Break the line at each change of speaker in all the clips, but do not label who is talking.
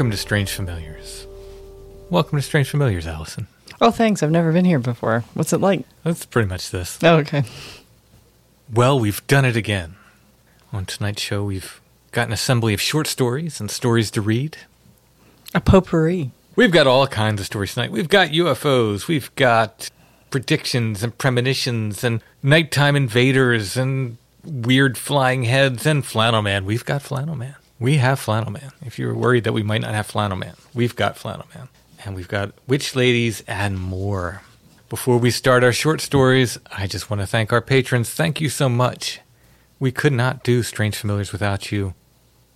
Welcome to Strange Familiars. Welcome to Strange Familiars, Allison.
Oh, thanks. I've never been here before. What's it like?
That's pretty much this.
Oh, okay.
Well, we've done it again. On tonight's show, we've got an assembly of short stories and stories to read.
A potpourri.
We've got all kinds of stories tonight. We've got UFOs, we've got predictions and premonitions and nighttime invaders and weird flying heads and Flannel Man. We've got Flannel Man. We have Flannel Man. If you were worried that we might not have Flannel Man, we've got Flannel Man. And we've got Witch Ladies and more. Before we start our short stories, I just want to thank our patrons. Thank you so much. We could not do Strange Familiars without you.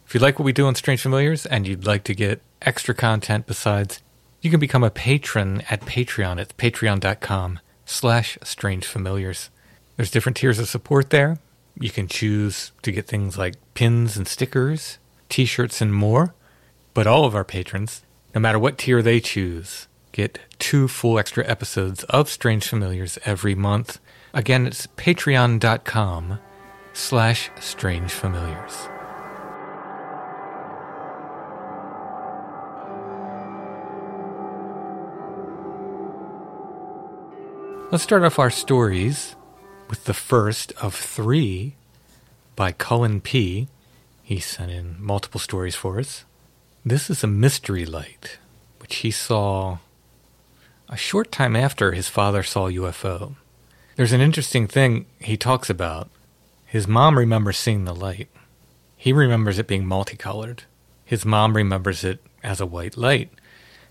If you like what we do on Strange Familiars and you'd like to get extra content besides, you can become a patron at Patreon at patreon.com slash strange familiars. There's different tiers of support there. You can choose to get things like pins and stickers, t-shirts and more. But all of our patrons, no matter what tier they choose, get two full extra episodes of Strange Familiars every month. Again, it's patreon.com slash strange familiars. Let's start off our stories with the first of three by Cullen P. He sent in multiple stories for us. This is a mystery light, which he saw a short time after his father saw UFO. There's an interesting thing he talks about. His mom remembers seeing the light. He remembers it being multicolored. His mom remembers it as a white light.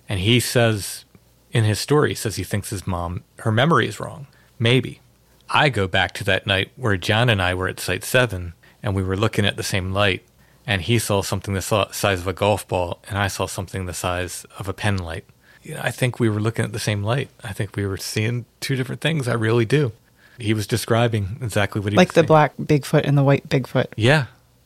And he says in his story, he says he thinks his mom, her memory is wrong. Maybe. I go back to that night where John and I were at Site 7 and we were looking at the same light. And he saw something the size of a golf ball, and I saw something the size of a pen light. You know, I think we were looking at the same light. I think we were seeing two different things. I really do. He was describing exactly what he
Like the black Bigfoot and the white Bigfoot.
Yeah.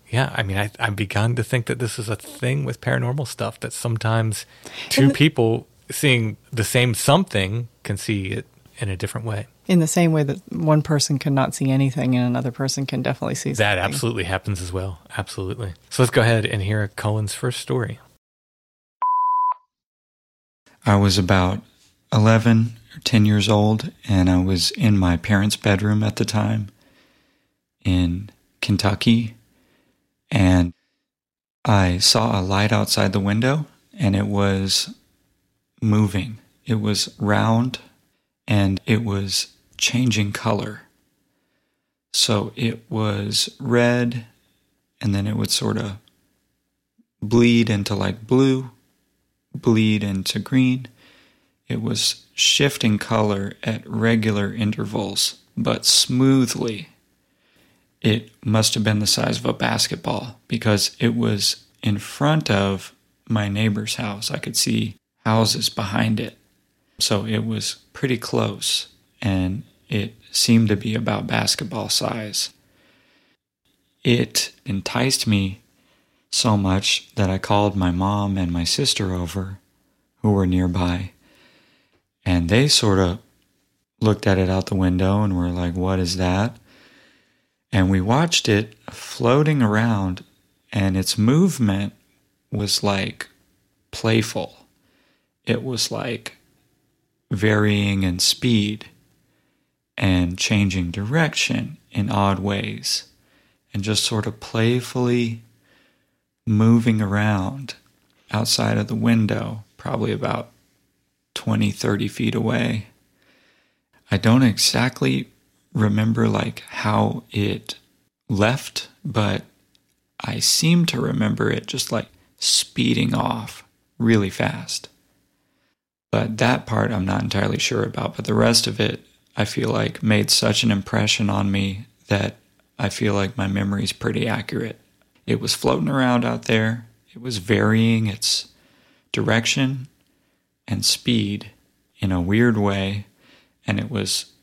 Yeah. I mean, I, I've begun to think that this is a thing with paranormal stuff that sometimes two
the-
people seeing the same something can see it in a different way.
In the same way that one person cannot see anything and another person can definitely see
That absolutely happens as well. Absolutely. So let's go ahead and hear Cullen's first story.
I was about 11 or 10 years old, and I was in my parents' bedroom at the time. in Kentucky and I saw a light outside the window and it was moving. It was round and it was changing color. So it was red and then it would sort of bleed into like blue, bleed into green. It was shifting color at regular intervals, but smoothly. It must have been the size of a basketball because it was in front of my neighbor's house. I could see houses behind it. So it was pretty close and it seemed to be about basketball size. It enticed me so much that I called my mom and my sister over, who were nearby, and they sort of looked at it out the window and were like, What is that? And we watched it floating around, and its movement was like playful. It was like varying in speed and changing direction in odd ways and just sort of playfully moving around outside of the window, probably about 20, 30 feet away. I don't exactly remember like how it left, but I seem to remember it just like speeding off really fast. But that part I'm not entirely sure about, but the rest of it I feel like made such an impression on me that I feel like my memory is pretty accurate. It was floating around out there, it was varying its direction and speed in a weird way, and it was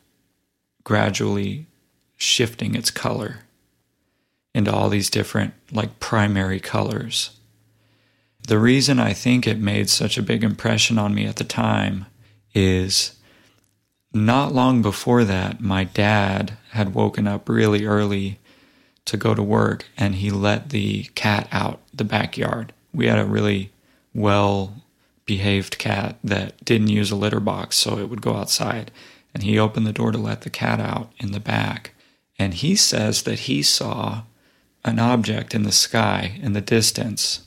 gradually shifting its color into all these different, like, primary colors. The reason I think it made such a big impression on me at the time is not long before that, my dad had woken up really early to go to work and he let the cat out the backyard. We had a really well behaved cat that didn't use a litter box, so it would go outside. And he opened the door to let the cat out in the back. And he says that he saw an object in the sky in the distance.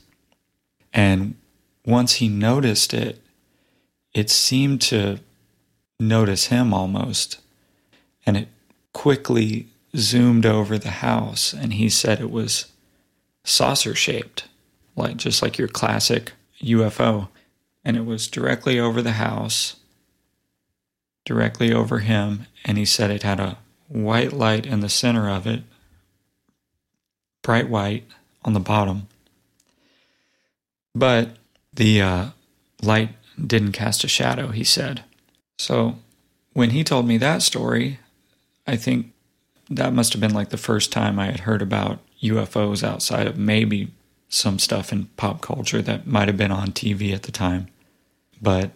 And once he noticed it, it seemed to notice him almost. And it quickly zoomed over the house, and he said it was saucer shaped, like just like your classic UFO. And it was directly over the house, directly over him, and he said it had a white light in the center of it, bright white on the bottom. But the uh, light didn't cast a shadow, he said. So when he told me that story, I think that must have been like the first time I had heard about UFOs outside of maybe some stuff in pop culture that might have been on TV at the time. But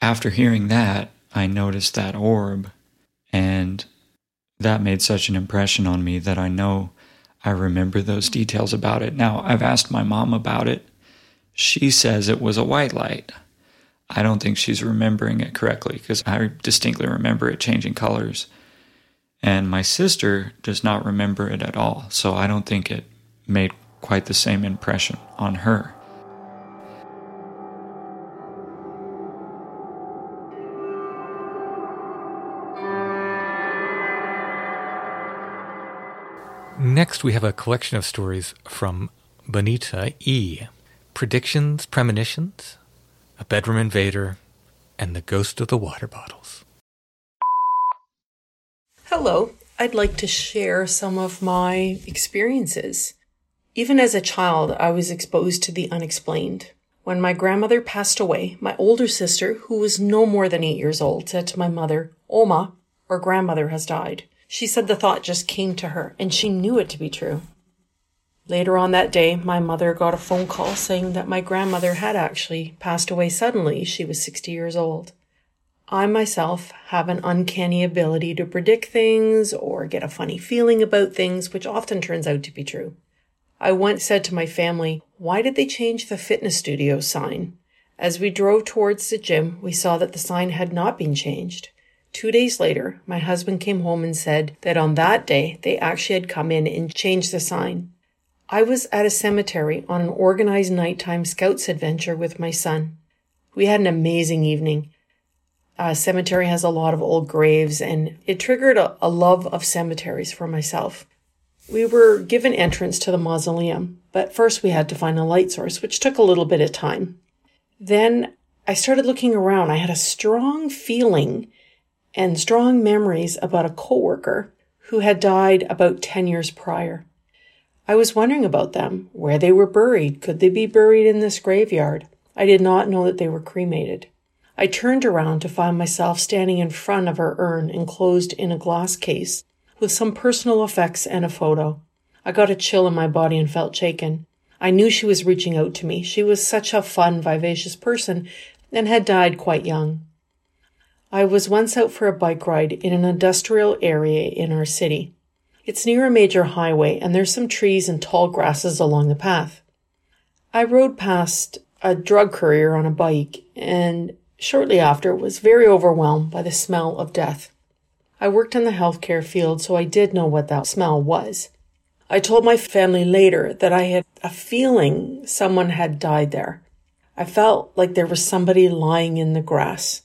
after hearing that, I noticed that orb, and that made such an impression on me that I know I remember those details about it. Now, I've asked my mom about it. She says it was a white light. I don't think she's remembering it correctly because I distinctly remember it changing colors. And my sister does not remember it at all. So I don't think it made quite the same impression on her.
Next, we have a collection of stories from Bonita E. Predictions, premonitions, a bedroom invader, and the ghost of the water bottles.
Hello, I'd like to share some of my experiences. Even as a child, I was exposed to the unexplained. When my grandmother passed away, my older sister, who was no more than eight years old, said to my mother, Oma, our grandmother has died. She said the thought just came to her, and she knew it to be true. Later on that day, my mother got a phone call saying that my grandmother had actually passed away suddenly. She was 60 years old. I myself have an uncanny ability to predict things or get a funny feeling about things, which often turns out to be true. I once said to my family, Why did they change the fitness studio sign? As we drove towards the gym, we saw that the sign had not been changed. Two days later, my husband came home and said that on that day they actually had come in and changed the sign. I was at a cemetery on an organized nighttime scouts adventure with my son. We had an amazing evening. A cemetery has a lot of old graves, and it triggered a, a love of cemeteries for myself. We were given entrance to the mausoleum, but first we had to find a light source, which took a little bit of time. Then I started looking around. I had a strong feeling and strong memories about a coworker who had died about 10 years prior. I was wondering about them, where they were buried. Could they be buried in this graveyard? I did not know that they were cremated. I turned around to find myself standing in front of her urn enclosed in a glass case with some personal effects and a photo. I got a chill in my body and felt shaken. I knew she was reaching out to me. She was such a fun, vivacious person and had died quite young. I was once out for a bike ride in an industrial area in our city. It's near a major highway and there's some trees and tall grasses along the path. I rode past a drug courier on a bike and shortly after was very overwhelmed by the smell of death. I worked in the healthcare field, so I did know what that smell was. I told my family later that I had a feeling someone had died there. I felt like there was somebody lying in the grass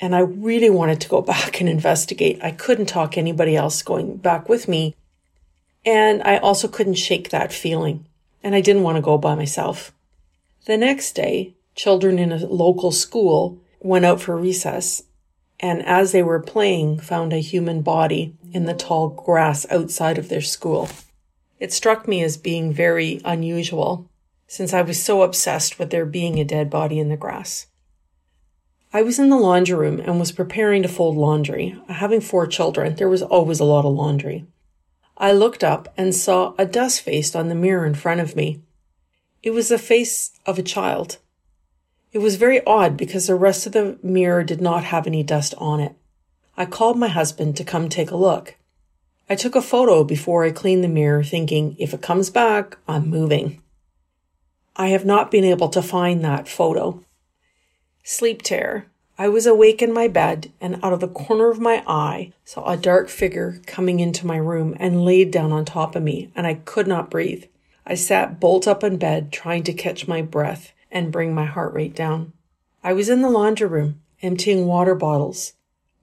and I really wanted to go back and investigate. I couldn't talk anybody else going back with me. And I also couldn't shake that feeling. And I didn't want to go by myself. The next day, children in a local school went out for recess and as they were playing found a human body in the tall grass outside of their school. It struck me as being very unusual since I was so obsessed with there being a dead body in the grass. I was in the laundry room and was preparing to fold laundry. Having four children, there was always a lot of laundry. I looked up and saw a dust face on the mirror in front of me. It was the face of a child. It was very odd because the rest of the mirror did not have any dust on it. I called my husband to come take a look. I took a photo before I cleaned the mirror, thinking if it comes back, I'm moving. I have not been able to find that photo. Sleep terror. I was awake in my bed and out of the corner of my eye saw a dark figure coming into my room and laid down on top of me and I could not breathe. I sat bolt up in bed trying to catch my breath and bring my heart rate down. I was in the laundry room emptying water bottles.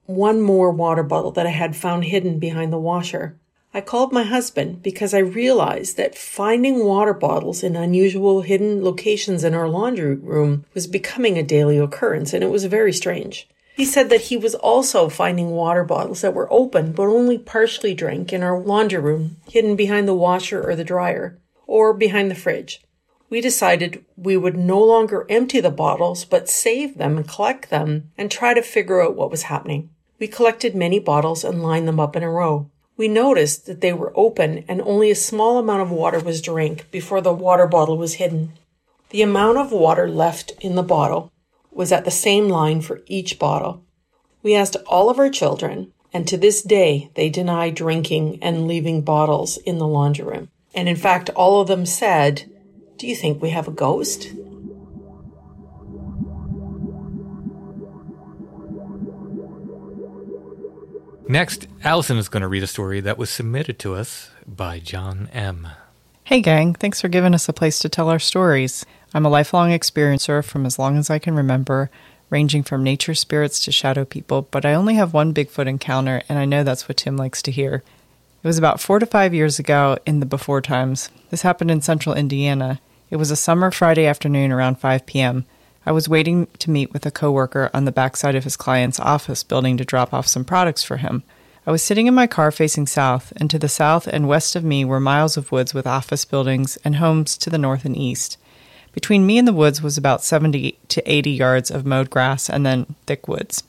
One more water bottle that I had found hidden behind the washer. I called my husband because I realized that finding water bottles in unusual hidden locations in our laundry room was becoming a daily occurrence, and it was very strange. He said that he was also finding water bottles that were open but only partially drank in our laundry room, hidden behind the washer or the dryer, or behind the fridge. We decided we would no longer empty the bottles, but save them and collect them and try to figure out what was happening. We collected many bottles and lined them up in a row. We noticed that they were open and only a small amount of water was drank before the water bottle was hidden. The amount of water left in the bottle was at the same line for each bottle. We asked all of our children, and to this day they deny drinking and leaving bottles in the laundry room. And in fact, all of them said, Do you think we have a ghost?
Next, Allison is going to read a story that was submitted to us by John M.
Hey, gang. Thanks for giving us a place to tell our stories. I'm a lifelong experiencer from as long as I can remember, ranging from nature spirits to shadow people, but I only have one Bigfoot encounter, and I know that's what Tim likes to hear. It was about four to five years ago in the before times. This happened in central Indiana. It was a summer Friday afternoon around 5 p.m. I was waiting to meet with a coworker on the backside of his client's office building to drop off some products for him. I was sitting in my car facing south, and to the south and west of me were miles of woods with office buildings and homes to the north and east. Between me and the woods was about 70 to 80 yards of mowed grass and then thick woods.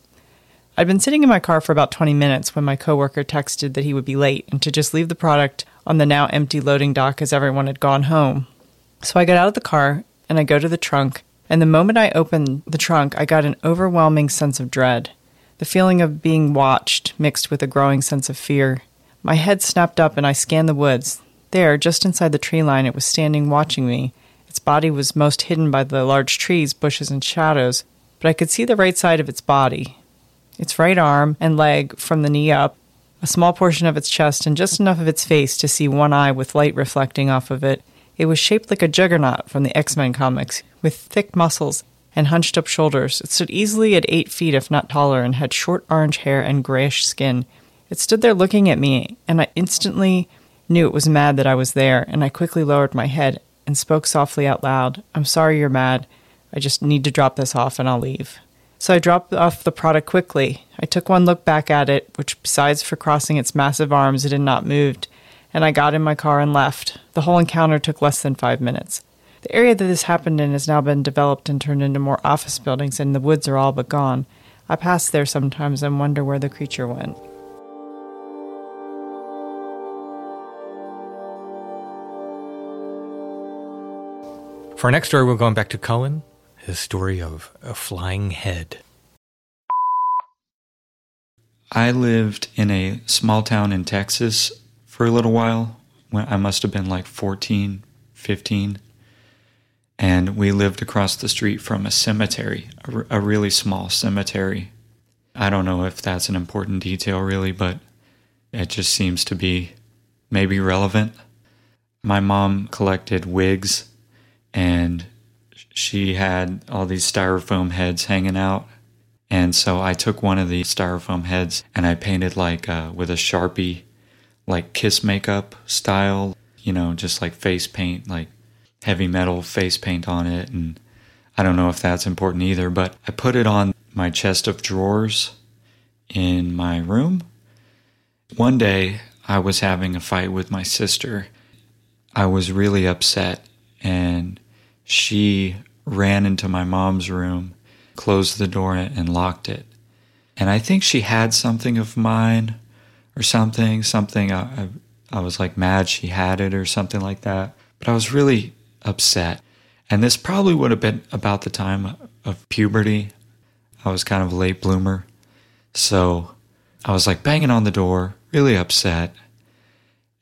I'd been sitting in my car for about 20 minutes when my coworker texted that he would be late and to just leave the product on the now empty loading dock as everyone had gone home. So I got out of the car and I go to the trunk and the moment I opened the trunk, I got an overwhelming sense of dread. The feeling of being watched mixed with a growing sense of fear. My head snapped up and I scanned the woods. There, just inside the tree line, it was standing watching me. Its body was most hidden by the large trees, bushes, and shadows, but I could see the right side of its body. its right arm and leg from the knee up, a small portion of its chest, and just enough of its face to see one eye with light reflecting off of it. It was shaped like a juggernaut from the X Men comics, with thick muscles and hunched up shoulders. It stood easily at eight feet, if not taller, and had short orange hair and grayish skin. It stood there looking at me, and I instantly knew it was mad that I was there, and I quickly lowered my head and spoke softly out loud. I'm sorry you're mad. I just need to drop this off and I'll leave. So I dropped off the product quickly. I took one look back at it, which, besides for crossing its massive arms, it had not moved, and I got in my car and left. The whole encounter took less than five minutes. The area that this happened in has now been developed and turned into more office buildings, and the woods are all but gone. I pass there sometimes and wonder where the creature went.
For our next story, we're going back to Cullen, his story of a flying head.
I lived in a small town in Texas for a little while. When I must have been like 14, 15. And we lived across the street from a cemetery, a, a really small cemetery. I don't know if that's an important detail, really, but it just seems to be maybe relevant. My mom collected wigs and she had all these styrofoam heads hanging out. And so I took one of the styrofoam heads and I painted like uh, with a sharpie, like kiss makeup style, you know, just like face paint, like heavy metal face paint on it. And I don't know if that's important either, but I put it on my chest of drawers in my room. One day I was having a fight with my sister. I was really upset and she ran into my mom's room, closed the door, and locked it. And I think she had something of mine or something, something I, I, I, was like mad she had it or something like that. But I was really upset. And this probably would have been about the time of puberty. I was kind of a late bloomer. So I was like banging on the door, really upset.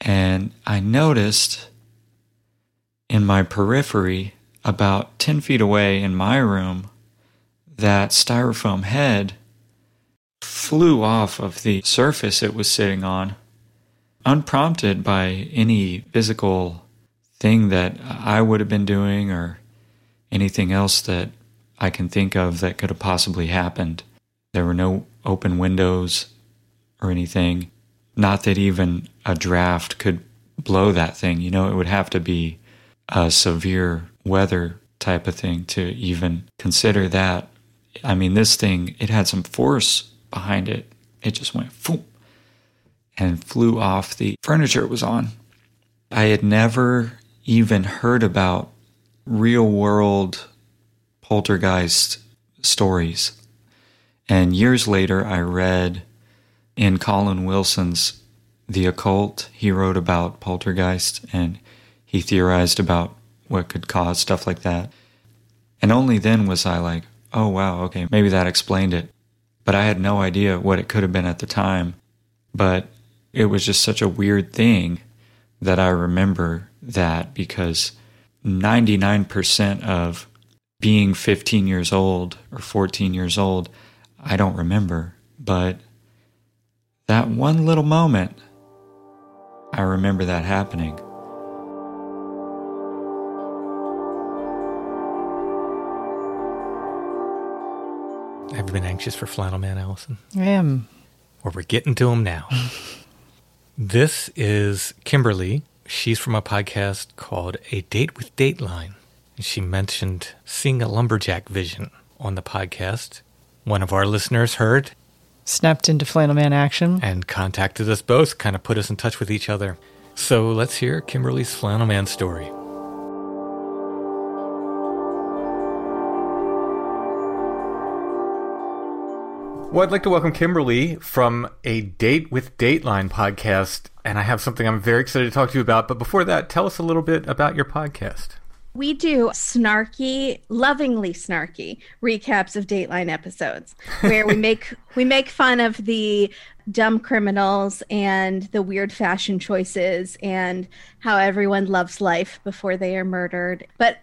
And I noticed in my periphery about 10 feet away in my room, that styrofoam head flew off of the surface it was sitting on, unprompted by any physical thing that I would have been doing or anything else that I can think of that could have possibly happened. There were no open windows or anything. Not that even a draft could blow that thing. You know, it would have to be a severe weather type of thing to even consider that. I mean, this thing, it had some force behind it. It just went boom and flew off the furniture it was on. I had never even heard about real world poltergeist stories. And years later, I read in Colin Wilson's The Occult, he wrote about poltergeist and he theorized about what could cause stuff like that. And only then was I like, oh, wow, okay, maybe that explained it. But I had no idea what it could have been at the time. But it was just such a weird thing that I remember that because 99% of being 15 years old or 14 years old, I don't remember. But that one little moment, I remember that happening.
Have you been anxious for Flannel Man, Allison?
I am.
Well, we're getting to him now. this is Kimberly. She's from a podcast called A Date with Dateline. And she mentioned seeing a lumberjack vision on the podcast. One of our listeners heard,
Snapped into Flannel Man action.
and contacted us both, kind of put us in touch with each other. So let's hear Kimberly's Flannel Man story. Well, I'd like to welcome Kimberly from a Date with Dateline podcast, and I have something I'm very excited to talk to you about. But before that, tell us a little bit about your podcast.
We do snarky, lovingly snarky recaps of Dateline episodes where we make we make fun of the dumb criminals and the weird fashion choices and how everyone loves life before they are murdered. But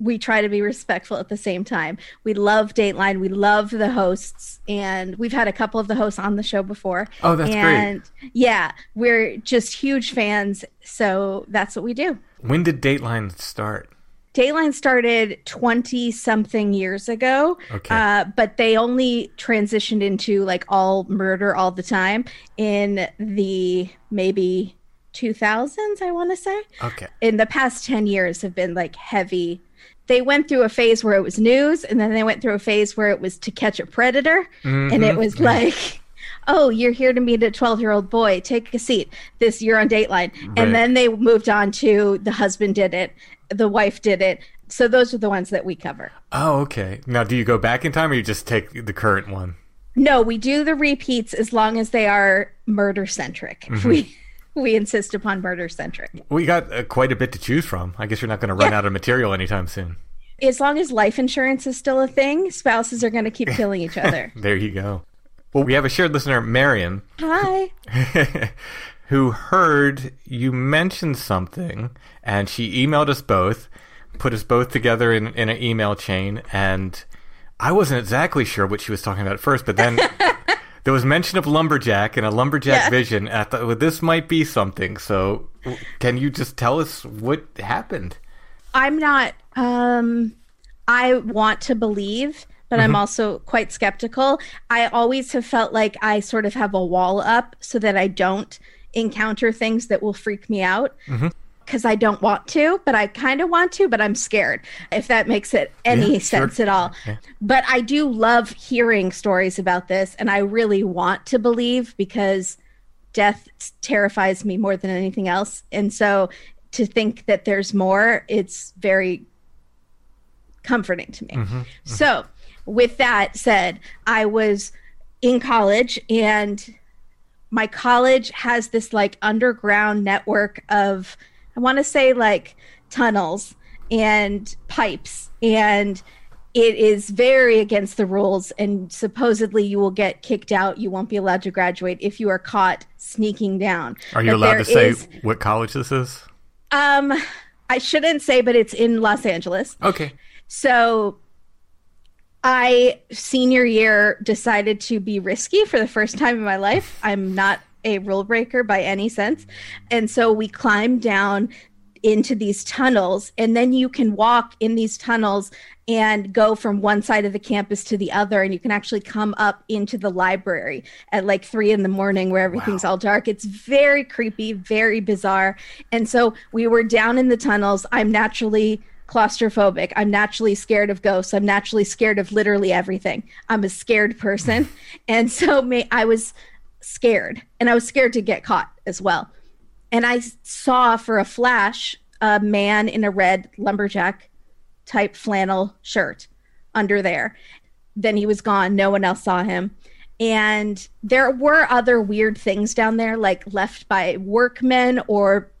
we try to be respectful at the same time. We love Dateline. We love the hosts, and we've had a couple of the hosts on the show before.
Oh, that's great.
and, Yeah, we're just huge fans. So that's what we do.
When did Dateline start?
Dateline started 20 something years ago,
Okay.
uh, but they only transitioned into like all murder all the time in the maybe 2000s, I want to say.
Okay.
In the past 10 years have been like heavy. They went through a phase where it was news, and then they went through a phase where it was to catch a predator. And it mm-hmm. was mm-hmm. like, oh, you're here to meet a 12 year old boy. Take a seat. This, you're on Dateline.
Right.
And then they moved on to the husband did it, the wife did it. So those are the ones that we cover.
Oh, okay. Now, do you go back in time or you just take the current one?
No, we do the repeats as long as they are murder centric. Mm-hmm. We we insist upon murder centric.
We got uh, quite a bit to choose from. I guess you're not going to run
Yeah.
out of material anytime soon.
As long as life insurance is still a thing, spouses are going to keep killing each other.
There you go. Well, we have a shared listener, Marion,
Hi.
who heard you mention something, and she emailed us both, put us both together in, in an email chain, and I wasn't exactly sure what she was talking about at first, but then there was mention of lumberjack and a lumberjack
Yeah.
vision. I thought, well, this might be something. So, can you just tell us what happened?
I'm not um I want to believe, but I'm also quite skeptical. I always have felt like I sort of have a wall up so that I don't encounter things that will freak me out. Because I don't want to, but I kind of want to, but I'm scared, if that makes it any
Yeah, sure.
sense at all. But I do love hearing stories about this, and I really want to believe because death terrifies me more than anything else. And so to think that there's more, it's very comforting to me. Mm-hmm, mm-hmm. So, with that said, I was in college and my college has this like underground network of I want to say like tunnels and pipes and it is very against the rules and supposedly you will get kicked out you won't be allowed to graduate if you are caught sneaking down
Are you
But
allowed to say
is-
what college this is?
um i shouldn't say but it's in los angeles
Okay.
so I senior year decided to be risky for the first time in my life. I'm not a rule breaker by any sense. And so we climb down into these tunnels and then you can walk in these tunnels and go from one side of the campus to the other and you can actually come up into the library at like three in the morning where everything's all dark. It's very creepy very bizarre. And so we were down in the tunnels. I'm naturally claustrophobic. I'm naturally scared of ghosts. I'm naturally scared of literally everything. I'm a scared person. And so may, i was scared and i was scared to get caught as well and I saw for a flash a man in a red lumberjack type flannel shirt under there. Then he was gone. No one else saw him. And there were other weird things down there, like left by workmen or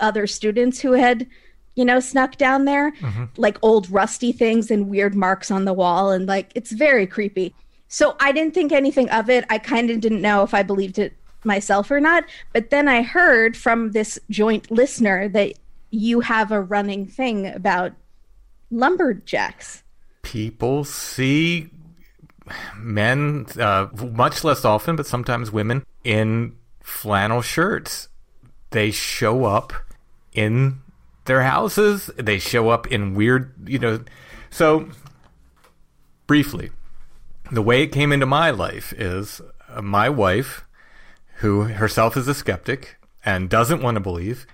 other students who had, you know, snuck down there, mm-hmm. like old rusty things and weird marks on the wall. And like, it's very creepy. So I didn't think anything of it. I kind of didn't know if I believed it myself or not. But then I heard from this joint listener that you have a running thing about lumberjacks.
People see men, uh, much less often, but sometimes women, in flannel shirts. They show up in their houses. They show up in weird, you know. So, briefly, the way it came into my life is uh, my wife, who herself is a skeptic and doesn't want to believe,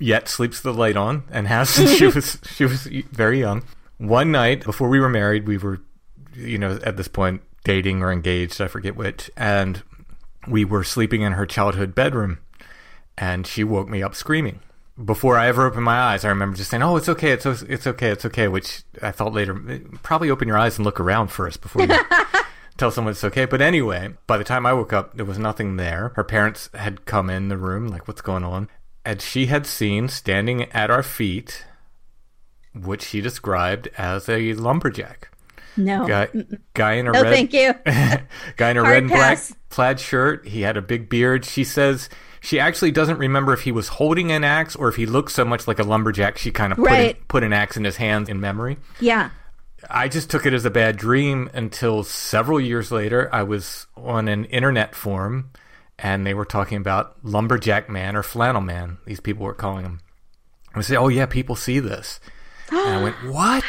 yet sleeps the light on and has since she was she was very young. One night before we were married, we were, you know, at this point dating or engaged, I forget which, and we were sleeping in her childhood bedroom, and she woke me up screaming. Before I ever opened my eyes, I remember just saying, "Oh, it's okay, it's it's okay, it's okay," which I thought later, eh, probably open your eyes and look around first before you tell someone it's okay. But anyway, by the time I woke up, there was nothing there. Her parents had come in the room, like, what's going on? And she had seen standing at our feet what she described as a lumberjack.
No.
Guy, guy in a
no,
red
thank you.
guy in a
Hard
red and black plaid shirt. He had a big beard. She says she actually doesn't remember if he was holding an axe or if he looked so much like a lumberjack she kind of put,
Right.
an, put an axe in his hand in memory.
Yeah.
I just took it as a bad dream until several years later. I was on an internet forum and they were talking about lumberjack man or flannel man. These people were calling him. I say, "Oh yeah, people see this." and I went, "What?"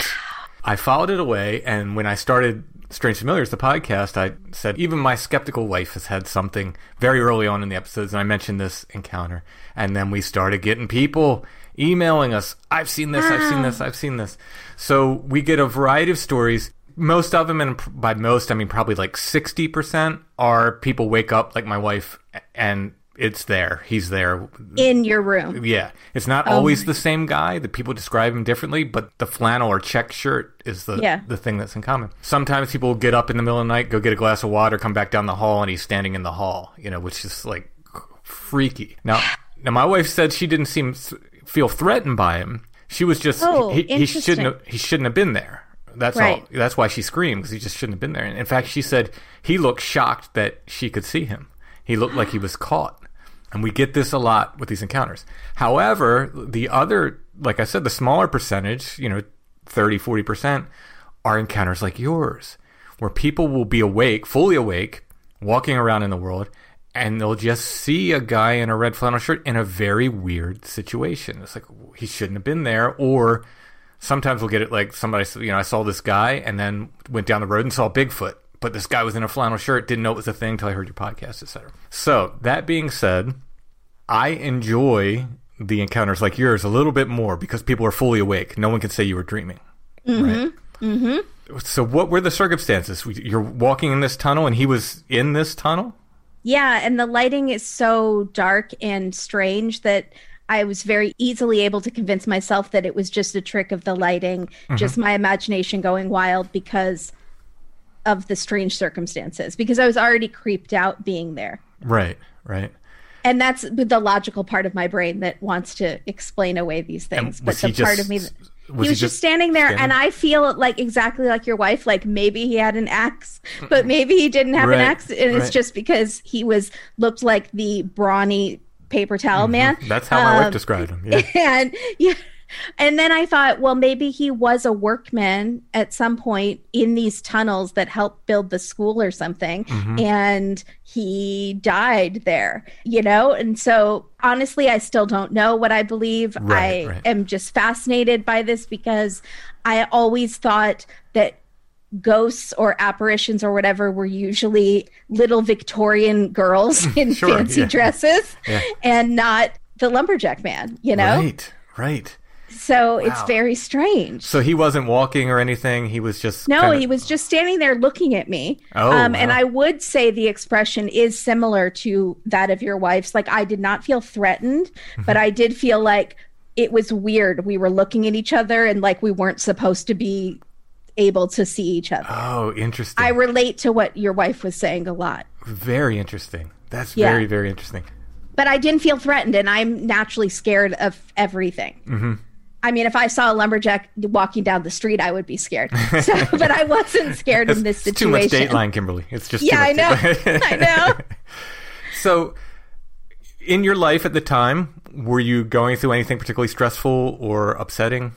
I followed it away, and when I started Strange Familiars, the podcast, I said even my skeptical wife has had something very early on in the episodes, and I mentioned this encounter, and then we started getting people emailing us. I've seen this. I've seen this. I've seen this. So we get a variety of stories. Most of them, and by most, I mean probably like sixty percent, are people wake up like my wife, and it's there. He's there.
In your room.
Yeah, it's not oh always the same guy. The people describe him differently, but the flannel or check shirt is the
Yeah.
the thing that's in common. Sometimes people will get up in the middle of the night, go get a glass of water, come back down the hall, and he's standing in the hall. You know, which is like freaky. Now, now my wife said she didn't seem feel threatened by him. She was just
Oh,
he, he shouldn't have, he shouldn't have been there. That's all.
Right.
That's why she screamed because he just shouldn't have been there. And in fact, she said he looked shocked that she could see him. He looked like he was caught. And we get this a lot with these encounters. However, the other, like I said, the smaller percentage, you know, 30, 40%, are encounters like yours, where people will be awake, fully awake, walking around in the world, and they'll just see a guy in a red flannel shirt in a very weird situation. It's like, he shouldn't have been there. Or sometimes we'll get it like somebody, you know, I saw this guy and then went down the road and saw Bigfoot. But this guy was in a flannel shirt, didn't know it was a thing until I heard your podcast, etc. So that being said, I enjoy the encounters like yours a little bit more because people are fully awake. No one can say you were dreaming. Right? Mm-hmm. So, what were the circumstances? You're walking in this tunnel, and he was in this tunnel.
Yeah, and the lighting is so dark and strange that I was very easily able to convince myself that it was just a trick of the lighting, just my imagination going wild because of the strange circumstances, because I was already creeped out being there.
Right. Right.
And that's the logical part of my brain that wants to explain away these things. But the part
just-
of me that
was
he was just standing there,
standing?
and I feel like exactly like your wife. Like maybe he had an axe, but maybe he didn't have
Right,
an axe, and it's just because he was looked like the brawny paper towel man.
Mm-hmm. That's how my wife
Um,
described him. Yeah.
and yeah and then i thought well maybe he was a workman at some point in these tunnels that helped build the school or something
Mm-hmm.
and he died there you know and so honestly i still don't know what i believe
Right,
i
right.
am just fascinated by this because i always thought that ghosts or apparitions or whatever were usually little victorian girls in
Sure,
fancy
yeah.
dresses
Yeah.
and not the lumberjack man you know
Right. Right.
So it's very strange.
So he wasn't walking or anything. He was just
No,
kinda-
he was just standing there looking at me.
Oh,
um, And. I would say the expression is similar to that of your wife's. Like, I did not feel threatened,
Mm-hmm.
but I did feel like it was weird. We were looking at each other and like we weren't supposed to be able to see each other.
Oh, interesting.
I relate to what your wife was saying a lot.
very interesting. That's
Yeah.
very very interesting.
but I didn't feel threatened, and I'm naturally scared of everything.
Mm-hmm.
I mean, if I saw a lumberjack walking down the street, I would be scared. So, but I wasn't scared in this
It's too much
situation.
Dateline, Kimberly. It's just
Yeah, I
too
know. I know.
So, in your life at the time, were you going through anything particularly stressful or upsetting?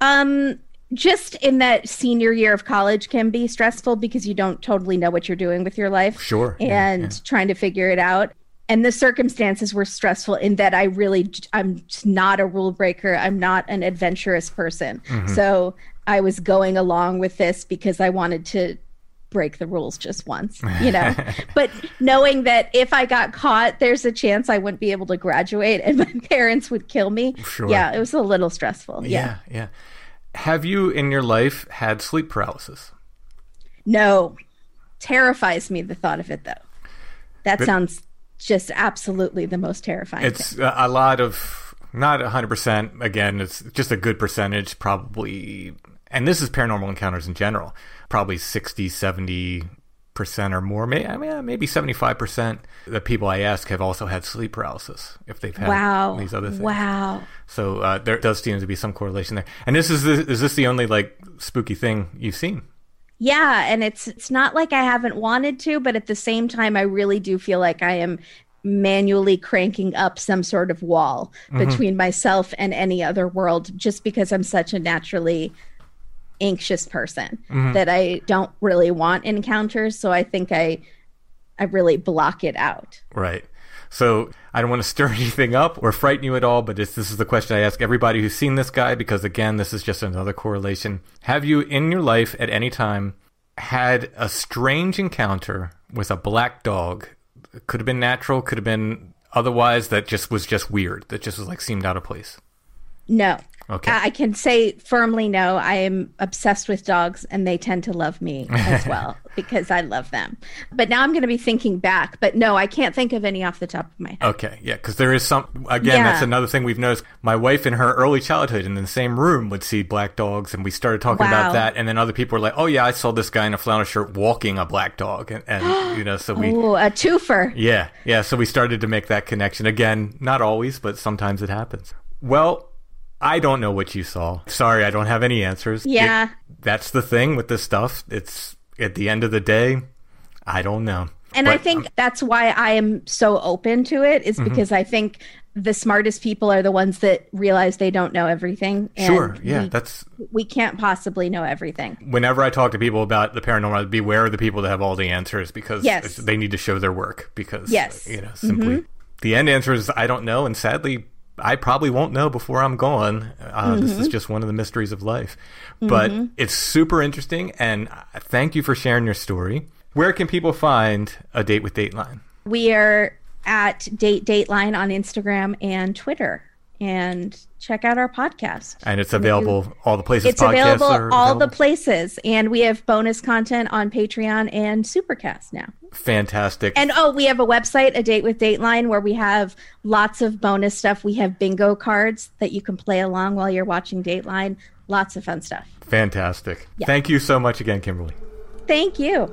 Um, just in that senior year of college can be stressful because you don't totally know what you're doing with your life.
Sure, yeah,
And
yeah.
trying to figure it out. And the circumstances were stressful in that I really, I'm not a rule breaker. I'm not an adventurous person.
Mm-hmm.
So I was going along with this because I wanted to break the rules just once, you know. but knowing that if I got caught, there's a chance I wouldn't be able to graduate and my parents would kill me.
Sure.
Yeah, it was a little stressful. yeah.
yeah, yeah. Have you in your life had sleep paralysis?
No, terrifies me the thought of it though. That
But-
sounds just absolutely the most terrifying.
It's
thing.
a lot of not 100% again it's just a good percentage probably and this is paranormal encounters in general probably 60 70% or more may, I mean, maybe 75% the people I ask have also had sleep paralysis if they've had
wow.
these other things
Wow.
so uh, there does seem to be some correlation there and this is the, is this the only like spooky thing you've seen
Yeah, and it's it's not like I haven't wanted to, but at the same time I really do feel like I am manually cranking up some sort of wall mm-hmm. between myself and any other world just because I'm such a naturally anxious person mm-hmm. that I don't really want encounters. So I think I I really block it out.
Right. So I don't want to stir anything up or frighten you at all, but this, is the question I ask everybody who's seen this guy because, again, this is just another correlation. Have you in your life at any time had a strange encounter with a black dog? Could have been natural, could have been otherwise, that just was just weird, that just was like seemed out of place.
No.
Okay.
I can say firmly no. I am obsessed with dogs and they tend to love me as well because I love them. But now I'm going to be thinking back. But no, I can't think of any off the top of my head.
Okay, yeah, because there is some. Again, that's another thing we've noticed. My wife, in her early childhood, in the same room, would see black dogs, and we started talking
Wow.
about that. And then other people were like, "Oh yeah, I saw this guy in a flannel shirt walking a black dog," and, and you know, so we,
Ooh, a twofer.
yeah, yeah, so we started to make that connection. Again, not always, but sometimes it happens. Well, I don't know what you saw. Sorry, I don't have any answers.
Yeah.
It- that's the thing with this stuff. It's at the end of the day, I don't know.
And I
But,
think that's why I am so open to it is
Mm-hmm.
because I think the smartest people are the ones that realize they don't know everything. And
Sure, yeah,
we,
that's
we can't possibly know everything.
whenever I talk to people about the paranormal, beware of the people that have all the answers because
Yes.
they need to show their work because
Yes.
you know simply the end answer is I don't know and sadly I probably won't know before I'm gone. Uh, This is just one of the mysteries of life, but it's super interesting and thank you for sharing your story. Where can people find a date with Dateline?
We are at Date Dateline on Instagram and Twitter. And check out our podcast.
And it's available all the places
It's available
are
all the places. And we have bonus content on Patreon and Supercast now.
fantastic.
And oh, we have a website, a date with Dateline, where we have lots of bonus stuff. We have bingo cards that you can play along while you're watching Dateline. Lots of fun stuff.
fantastic. Thank you so much again, Kimberly.
Thank you.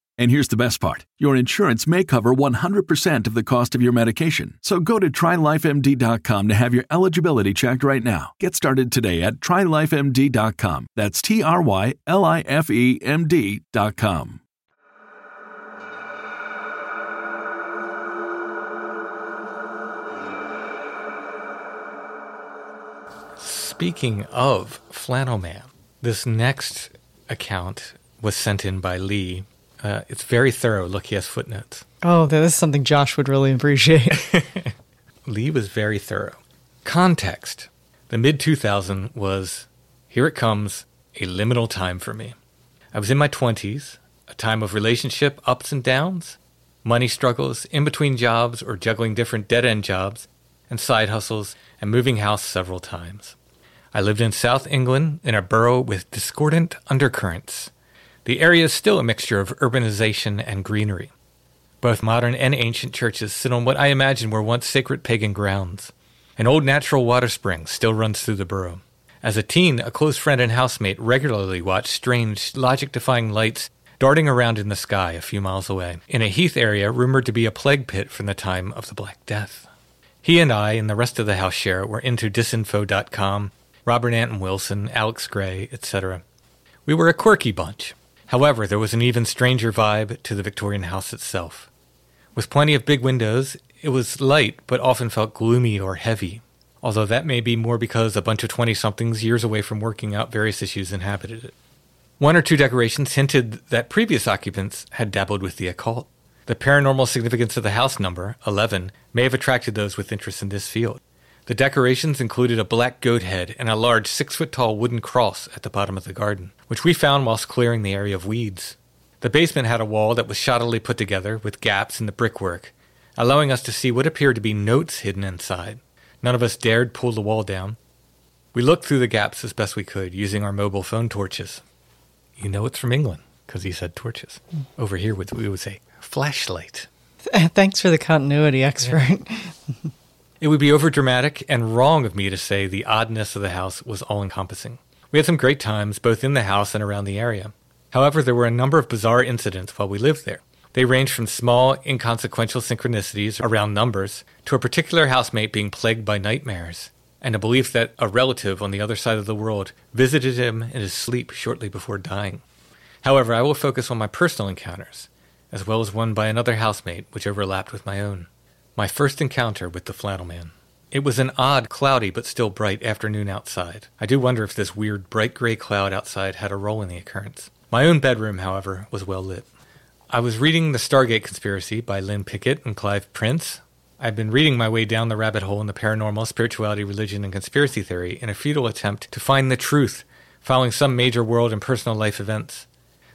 And here's the best part your insurance may cover 100% of the cost of your medication. So go to trylifemd.com to have your eligibility checked right now. Get started today at trylifemd.com. That's T R Y L I F E M D.com.
Speaking of Flannel Man, this next account was sent in by Lee. Uh, it's very thorough. Look, he has footnotes.
Oh, that is something Josh would really appreciate.
Lee was very thorough. Context The mid 2000 was, here it comes, a liminal time for me. I was in my 20s, a time of relationship ups and downs, money struggles, in between jobs, or juggling different dead end jobs, and side hustles and moving house several times. I lived in South England in a borough with discordant undercurrents. The area is still a mixture of urbanization and greenery. Both modern and ancient churches sit on what I imagine were once sacred pagan grounds. An old natural water spring still runs through the borough. As a teen, a close friend and housemate regularly watched strange, logic defying lights darting around in the sky a few miles away, in a heath area rumored to be a plague pit from the time of the Black Death. He and I and the rest of the house share were into disinfo.com, Robert Anton Wilson, Alex Grey, etc. We were a quirky bunch. However, there was an even stranger vibe to the Victorian house itself. With plenty of big windows, it was light but often felt gloomy or heavy, although that may be more because a bunch of 20 somethings years away from working out various issues inhabited it. One or two decorations hinted that previous occupants had dabbled with the occult. The paranormal significance of the house number, 11, may have attracted those with interest in this field. The decorations included a black goat head and a large six foot tall wooden cross at the bottom of the garden, which we found whilst clearing the area of weeds. The basement had a wall that was shoddily put together with gaps in the brickwork, allowing us to see what appeared to be notes hidden inside. None of us dared pull the wall down. We looked through the gaps as best we could using our mobile phone torches. You know it's from England because he said torches. Hmm. Over here, we would say flashlight.
Thanks for the continuity expert.
Yeah. it would be overdramatic and wrong of me to say the oddness of the house was all encompassing. We had some great times both in the house and around the area. However, there were a number of bizarre incidents while we lived there. They ranged from small, inconsequential synchronicities around numbers to a particular housemate being plagued by nightmares, and a belief that a relative on the other side of the world visited him in his sleep shortly before dying. However, I will focus on my personal encounters, as well as one by another housemate which overlapped with my own. My first encounter with the flannel man. It was an odd, cloudy, but still bright afternoon outside. I do wonder if this weird, bright gray cloud outside had a role in the occurrence. My own bedroom, however, was well lit. I was reading The Stargate Conspiracy by Lynn Picknett and Clive Prince. I've been reading my way down the rabbit hole in the paranormal, spirituality, religion, and conspiracy theory in a futile attempt to find the truth following some major world and personal life events.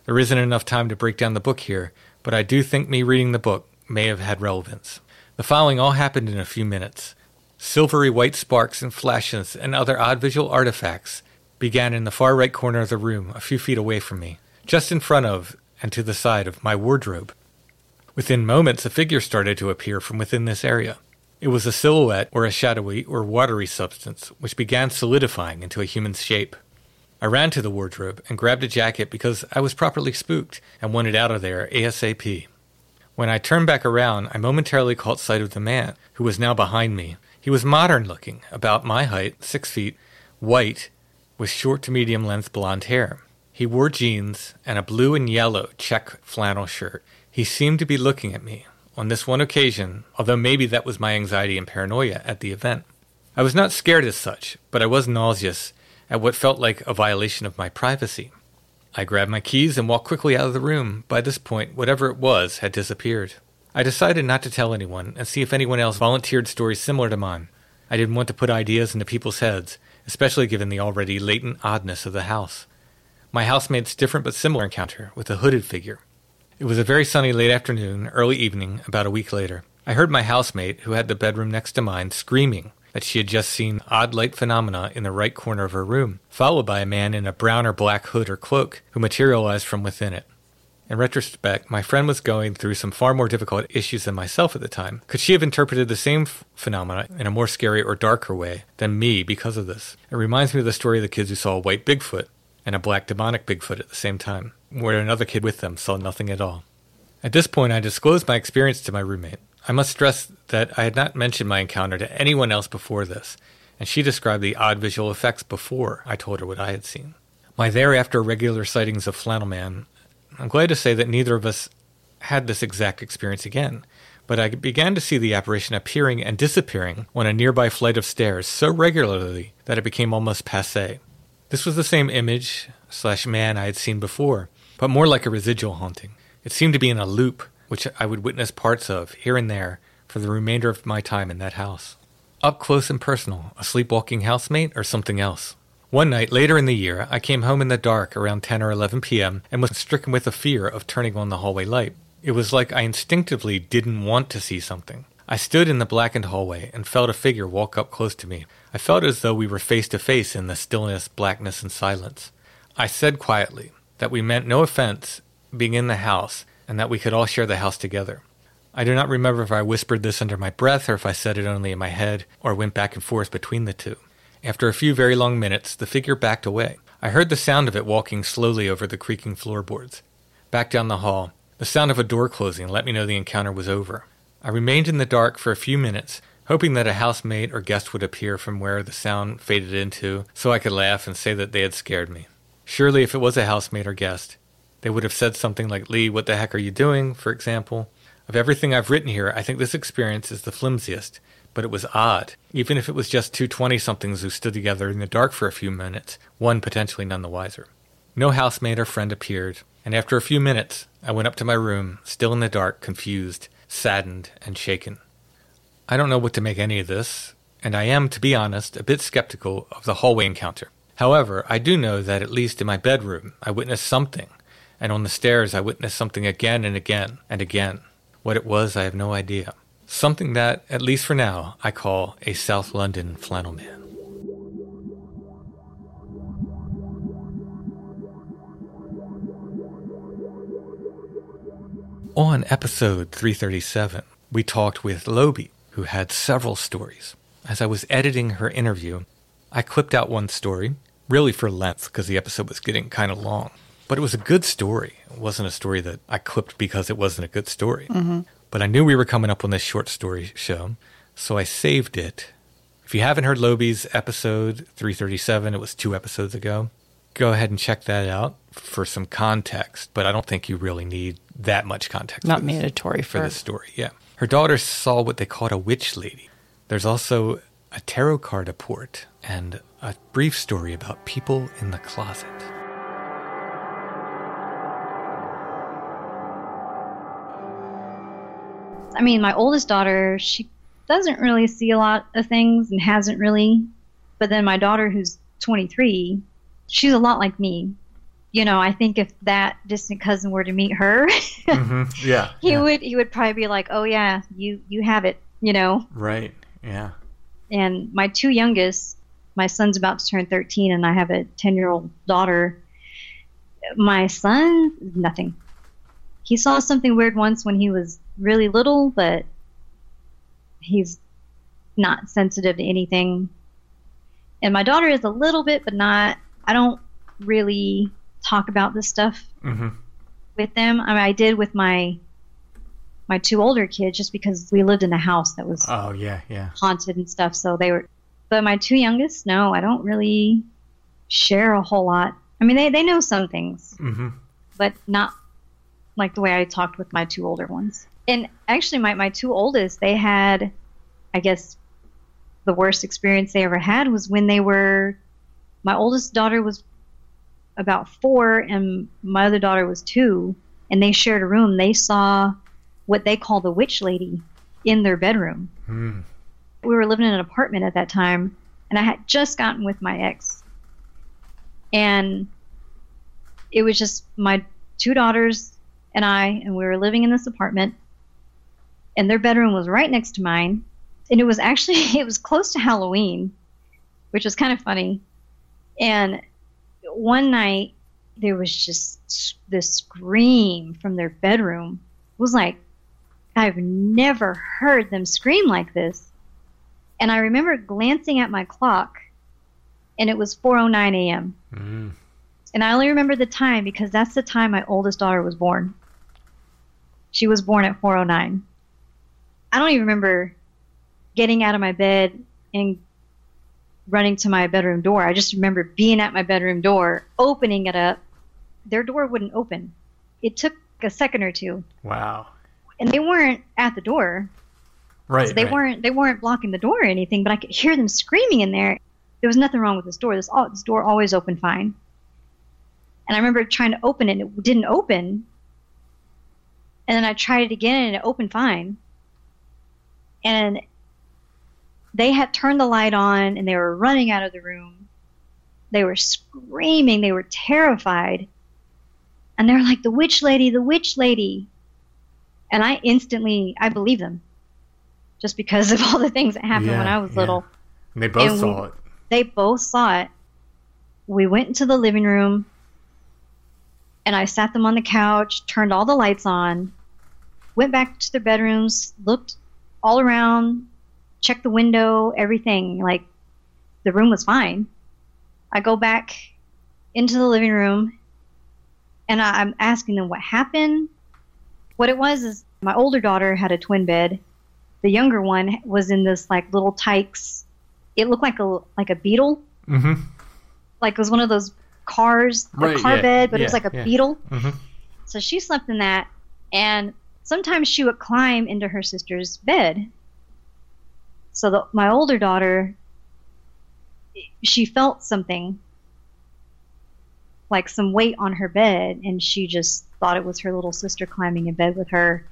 There isn't enough time to break down the book here, but I do think me reading the book may have had relevance. The following all happened in a few minutes. Silvery white sparks and flashes and other odd visual artifacts began in the far right corner of the room, a few feet away from me just in front of and to the side of my wardrobe. Within moments, a figure started to appear from within this area. It was a silhouette or a shadowy or watery substance which began solidifying into a human shape. I ran to the wardrobe and grabbed a jacket because I was properly spooked and wanted out of there ASAP. When I turned back around, I momentarily caught sight of the man, who was now behind me. He was modern looking, about my height, six feet, white, with short to medium length blonde hair. He wore jeans and a blue and yellow check flannel shirt. He seemed to be looking at me on this one occasion, although maybe that was my anxiety and paranoia at the event. I was not scared as such, but I was nauseous at what felt like a violation of my privacy. I grabbed my keys and walked quickly out of the room. By this point, whatever it was had disappeared. I decided not to tell anyone and see if anyone else volunteered stories similar to mine. I didn't want to put ideas into people's heads, especially given the already latent oddness of the house my housemate's different but similar encounter with a hooded figure. It was a very sunny late afternoon, early evening, about a week later. I heard my housemate, who had the bedroom next to mine, screaming that she had just seen odd light phenomena in the right corner of her room, followed by a man in a brown or black hood or cloak who materialized from within it. In retrospect, my friend was going through some far more difficult issues than myself at the time. Could she have interpreted the same f- phenomena in a more scary or darker way than me because of this? It reminds me of the story of the kids who saw a white Bigfoot and a black demonic Bigfoot at the same time, where another kid with them saw nothing at all. At this point, I disclosed my experience to my roommate. I must stress that I had not mentioned my encounter to anyone else before this, and she described the odd visual effects before I told her what I had seen. My thereafter regular sightings of Flannel Man, I'm glad to say that neither of us had this exact experience again, but I began to see the apparition appearing and disappearing on a nearby flight of stairs so regularly that it became almost passe. This was the same image slash man I had seen before, but more like a residual haunting. It seemed to be in a loop, which I would witness parts of here and there for the remainder of my time in that house. Up close and personal, a sleepwalking housemate or something else. One night later in the year, I came home in the dark around 10 or 11 p.m. and was stricken with a fear of turning on the hallway light. It was like I instinctively didn't want to see something. I stood in the blackened hallway and felt a figure walk up close to me. I felt as though we were face to face in the stillness, blackness, and silence. I said quietly that we meant no offense being in the house and that we could all share the house together. I do not remember if I whispered this under my breath or if I said it only in my head or went back and forth between the two. After a few very long minutes, the figure backed away. I heard the sound of it walking slowly over the creaking floorboards. Back down the hall, the sound of a door closing let me know the encounter was over. I remained in the dark for a few minutes, hoping that a housemate or guest would appear from where the sound faded into, so I could laugh and say that they had scared me. Surely, if it was a housemate or guest, they would have said something like, Lee, what the heck are you doing, for example. Of everything I've written here, I think this experience is the flimsiest, but it was odd. Even if it was just two 20 somethings who stood together in the dark for a few minutes, one potentially none the wiser. No housemaid or friend appeared, and after a few minutes, I went up to my room, still in the dark, confused, saddened, and shaken. I don't know what to make any of this, and I am, to be honest, a bit skeptical of the hallway encounter. However, I do know that at least in my bedroom, I witnessed something, and on the stairs, I witnessed something again and again and again. What it was, I have no idea. Something that, at least for now, I call a South London flannel man. On episode 337, we talked with Lobi, who had several stories. As I was editing her interview, I clipped out one story, really for length because the episode was getting kind of long. But it was a good story. It wasn't a story that I clipped because it wasn't a good story.
Mm-hmm.
But I knew we were coming up on this short story show, so I saved it. If you haven't heard Lobi's episode 337, it was two episodes ago, go ahead and check that out for some context. But I don't think you really need that much context.
Not
for this-
mandatory
for
for
this story. Yeah. Her daughter saw what they called a witch lady. There's also a tarot card report and a brief story about people in the closet.
I mean, my oldest daughter, she doesn't really see a lot of things and hasn't really. But then my daughter, who's 23, she's a lot like me. You know, I think if that distant cousin were to meet her,
Mm-hmm. Yeah.
he would he would probably be like, "Oh yeah, you you have it," you know.
Right. Yeah.
And my two youngest, my son's about to turn 13, and I have a 10 year old daughter. My son, nothing. He saw something weird once when he was really little, but he's not sensitive to anything. And my daughter is a little bit, but not. I don't really talk about this stuff
Mm-hmm.
with them. I mean, I did with my my two older kids just because we lived in a house that was
Oh, yeah. Yeah.
haunted and stuff. So they were, but my two youngest, no, I don't really share a whole lot. I mean, they, they know some things,
Mm-hmm.
but not like the way I talked with my two older ones. And actually, my, my two oldest, they had, I guess, the worst experience they ever had was when they were, my oldest daughter was about four and my other daughter was two, and they shared a room. They saw what they call the witch lady in their bedroom
Mm.
we were living in an apartment at that time, and I had just gotten with my ex. And it was just my two daughters and I, and we were living in this apartment, and their bedroom was right next to mine. And it was actually, it was close to Halloween, which was kind of funny. And one night, there was just this scream from their bedroom. It was like, I've never heard them scream like this. And I remember glancing at my clock, and it was 4:09 a.m.
Mm.
And I only remember the time because that's the time my oldest daughter was born. She was born at 4:09. I don't even remember getting out of my bed and running to my bedroom door. I just remember being at my bedroom door, opening it up. Their door wouldn't open. It took a second or two,
Wow.
and they weren't at the door.
Right.
So they
right.
weren't they weren't blocking the door or anything, but I could hear them screaming in there. There was nothing wrong with this door. This, this door always opened fine. And I remember trying to open it, and it didn't open. And then I tried it again, and it opened fine. And they had turned the light on, and they were running out of the room. They were screaming. They were terrified. And they're like, "The witch lady! The witch lady!" And I instantly, I believe them just because of all the things that happened when I was
yeah.
little.
And they both
And
saw
we-
it.
They both saw it. We went into the living room and I sat them on the couch, turned all the lights on, went back to their bedrooms, looked all around, checked the window, everything. Like the room was fine. I go back into the living room and I, I'm asking them what happened. What it was is my older daughter had a twin bed. The younger one was in this like little tykes. It looked like a like a beetle.
Mm-hmm.
Like it was one of those cars, a
Right,
car
yeah,
bed, but it was like a
yeah.
beetle.
Mm-hmm.
So she slept in that, and sometimes she would climb into her sister's bed. So the, my older daughter, she felt something, like some weight on her bed, and she just thought it was her little sister climbing in bed with her,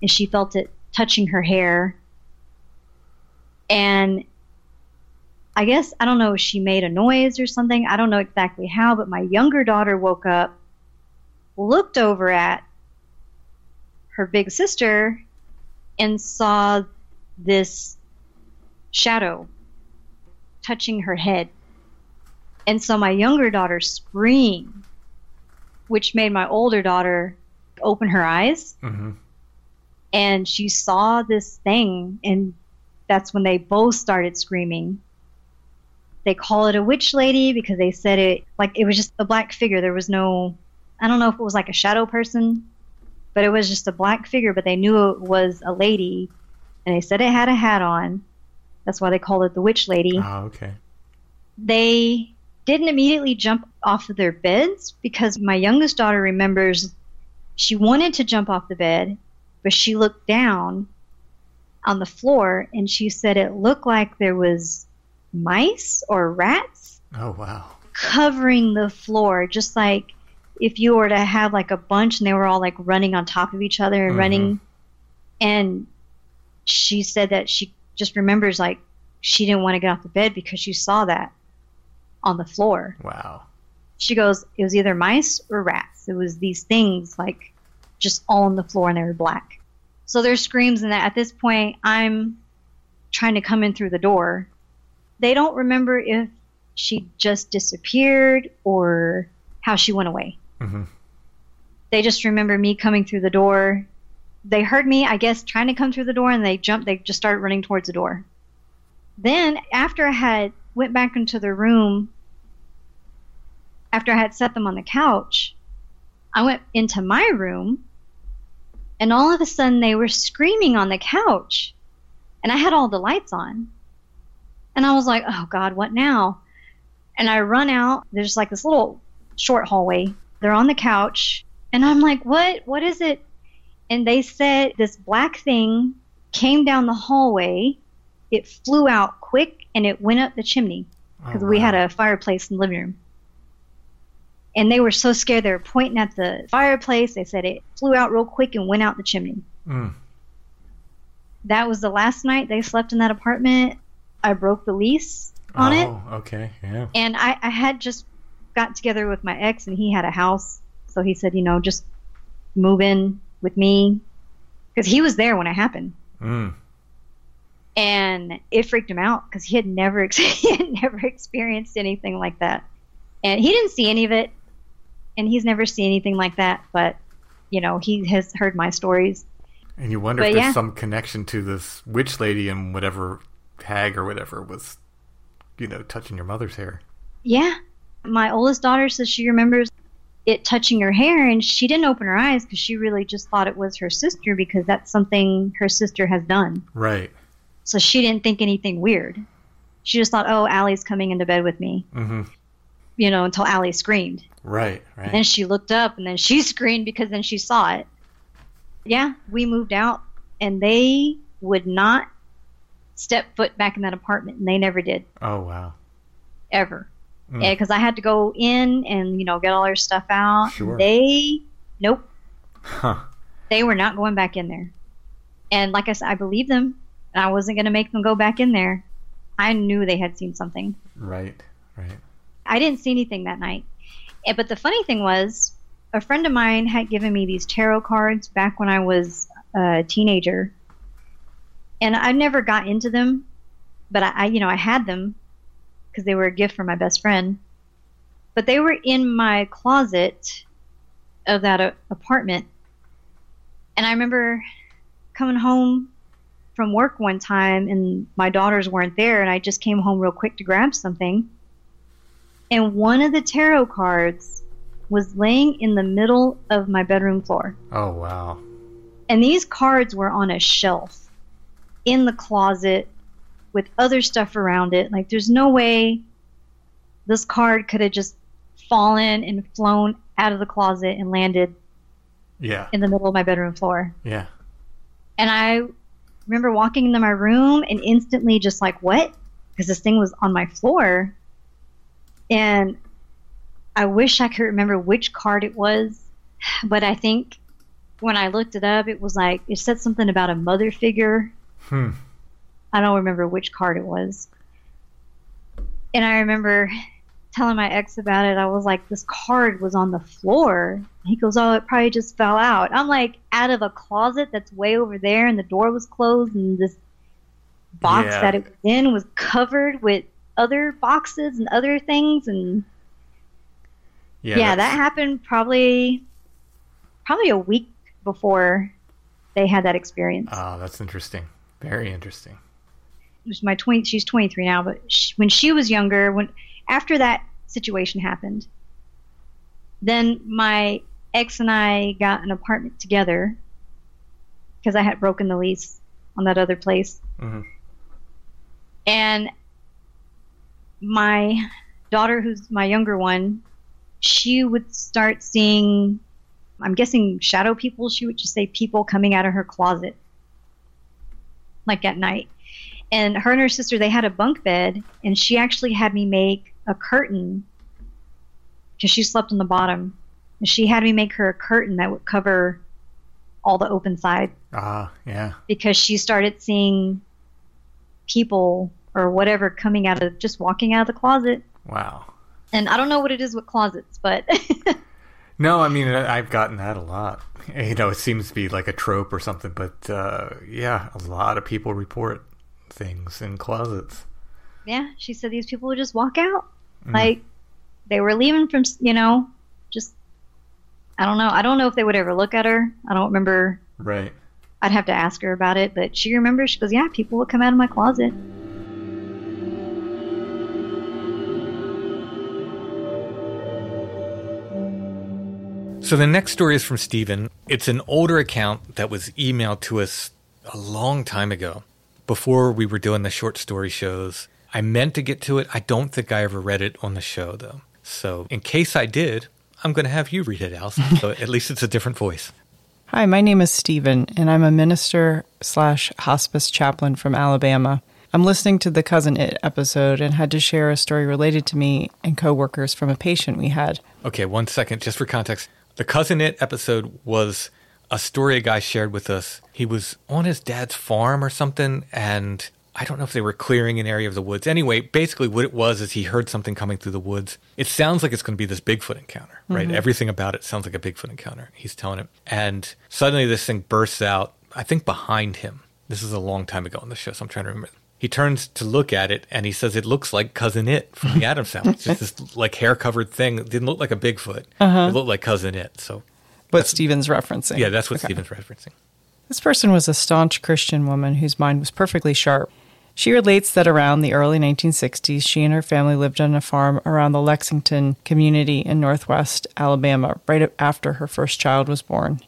and she felt it touching her hair. And I guess I don't know she made a noise or something. I don't know exactly how, but my younger daughter woke up, looked over at her big sister, and saw this shadow touching her head. And so my younger daughter screamed, which made my older daughter open her eyes
Mm-hmm.
and she saw this thing and that's when they both started screaming they call it a witch lady because they said it like it was just a black figure there was no i don't know if it was like a shadow person but it was just a black figure but they knew it was a lady and they said it had a hat on that's why they called it the witch lady
Oh, okay.
they didn't immediately jump off of their beds because my youngest daughter remembers she wanted to jump off the bed, but she looked down on the floor and she said it looked like there was mice or rats
Oh, wow.
covering the floor, just like if you were to have like a bunch and they were all like running on top of each other and
Mhm.
running. And she said that she just remembers like she didn't want to get off the bed because she saw that on the floor.
Wow.
She goes, it was either mice or rats. It was these things like just all on the floor and they were black. So there's screams and that at this point I'm trying to come in through the door. They don't remember if she just disappeared or how she went away.
Mm-hmm.
They just remember me coming through the door. They heard me, I guess, trying to come through the door and they jumped, they just started running towards the door. Then after I had went back into the room after I had set them on the couch, I went into my room and all of a sudden they were screaming on the couch and I had all the lights on. And I was like, oh God, what now? And I run out. There's like this little short hallway. They're on the couch. And I'm like, what? What is it? And they said this black thing came down the hallway. It flew out quick and it went up the chimney because we had a fireplace in the living room. And they were so scared they were pointing at the fireplace. They said it flew out real quick and went out the chimney.
Mm.
That was the last night they slept in that apartment. I broke the lease on it.
oh, okay. Yeah.
And I, I had just got together with my ex, and he had a house. So he said, you know, just move in with me. Because he was there when it happened.
Mm.
And it freaked him out because he had never he had never experienced anything like that. And he didn't see any of it. And he's never seen anything like that. But, you know, he has heard my stories.
And you wonder
But
if there's
yeah.
some connection to this witch lady and whatever hag or whatever was, you know, touching your mother's hair.
Yeah. My oldest daughter says she remembers it touching her hair and she didn't open her eyes because she really just thought it was her sister because that's something her sister has done.
Right.
So she didn't think anything weird. She just thought, oh, Allie's coming into bed with me,
Mm-hmm.
you know, until Allie screamed.
Right. Right.
And then she looked up and then she screamed because then she saw it. Yeah, we moved out and they would not step foot back in that apartment and they never did,
oh wow.
ever.
Mm.
because I had to go in and you know get all their stuff out.
Sure.
They, nope,
Huh.
they were not going back in there. And like I said, I believed them. And I wasn't going to make them go back in there. I knew they had seen something.
Right. Right.
I didn't see anything that night. Eh, But the funny thing was, a friend of mine had given me these tarot cards back when I was a teenager. And I never got into them, but I you know, I had them because they were a gift from my best friend. But they were in my closet of that uh, apartment. And I remember coming home from work one time and my daughters weren't there and I just came home real quick to grab something. And one of the tarot cards was laying in the middle of my bedroom floor.
Oh, wow.
And these cards were on a shelf in the closet with other stuff around it. Like, there's no way this card could have just fallen and flown out of the closet and landed
Yeah.
in the middle of my bedroom floor.
Yeah.
And I remember walking into my room and instantly just like, what? Because this thing was on my floor. And I wish I could remember which card it was, but I think when I looked it up, it was like, it said something about a mother figure.
Hmm.
I don't remember which card it was. And I remember telling my ex about it. I was like, this card was on the floor. He goes, oh, it probably just fell out. I'm like, out of a closet that's way over there, and the door was closed, and this box
Yeah.
that it was in was covered with other boxes and other things. And
Yeah.
yeah, that happened probably probably a week before they had that experience.
Oh, that's interesting. Very interesting.
My 20 she's 23 now but sh when she was younger when after that situation happened then my ex and i got an apartment together because i had broken the lease on that other place
Mhm.
and my daughter who's my younger one she would start seeing i'm guessing shadow people she would just say people coming out of her closet like at night and her and her sister they had a bunk bed and she actually had me make a curtain because she slept on the bottom and she had me make her a curtain that would cover all the open side
Ah, yeah.
because she started seeing people or whatever coming out of just walking out of the closet
Wow.
and i don't know what it is with closets but
No, I mean I've gotten that a lot. You know, it seems to be like a trope or something, but uh, yeah, a lot of people report things in closets.
yeah she said these people would just walk out
Mm.
like they were leaving from you know just i don't know i don't know if they would ever look at her i don't remember
Right.
I'd have to ask her about it, but she remembers. She goes, "Yeah, people would come out of my closet."
So the next story is from Stephen. It's an older account that was emailed to us a long time ago, before we were doing the short story shows. I meant to get to it. I don't think I ever read it on the show though. So in case I did, I'm going to have you read it, Alice. so at least it's a different voice.
Hi, my name is Stephen, and I'm a minister slash hospice chaplain from Alabama. I'm listening to the Cousin It episode and had to share a story related to me and coworkers from a patient we had.
Okay, one second, just for context. The Cousin It episode was a story a guy shared with us. He was on his dad's farm or something, and I don't know if they were clearing an area of the woods. Anyway, basically, what it was is he heard something coming through the woods. It sounds like it's going to be this Bigfoot encounter, right?
Mhm.
Everything about it sounds like a Bigfoot encounter. He's telling him. And suddenly, this thing bursts out, I think behind him. This is a long time ago on the show, so I'm trying to remember. He turns to look at it and he says it looks like Cousin It from the Addams Family. It's just this like hair covered thing. It didn't look like a Bigfoot.
Uh-huh.
It looked like Cousin It. So
What Stephen's referencing.
yeah, that's what
Okay.
Stephen's referencing.
This person was a staunch Christian woman whose mind was perfectly sharp. She relates that around the early 1960s, she and her family lived on a farm around the Lexington community in northwest Alabama, right after her first child was born.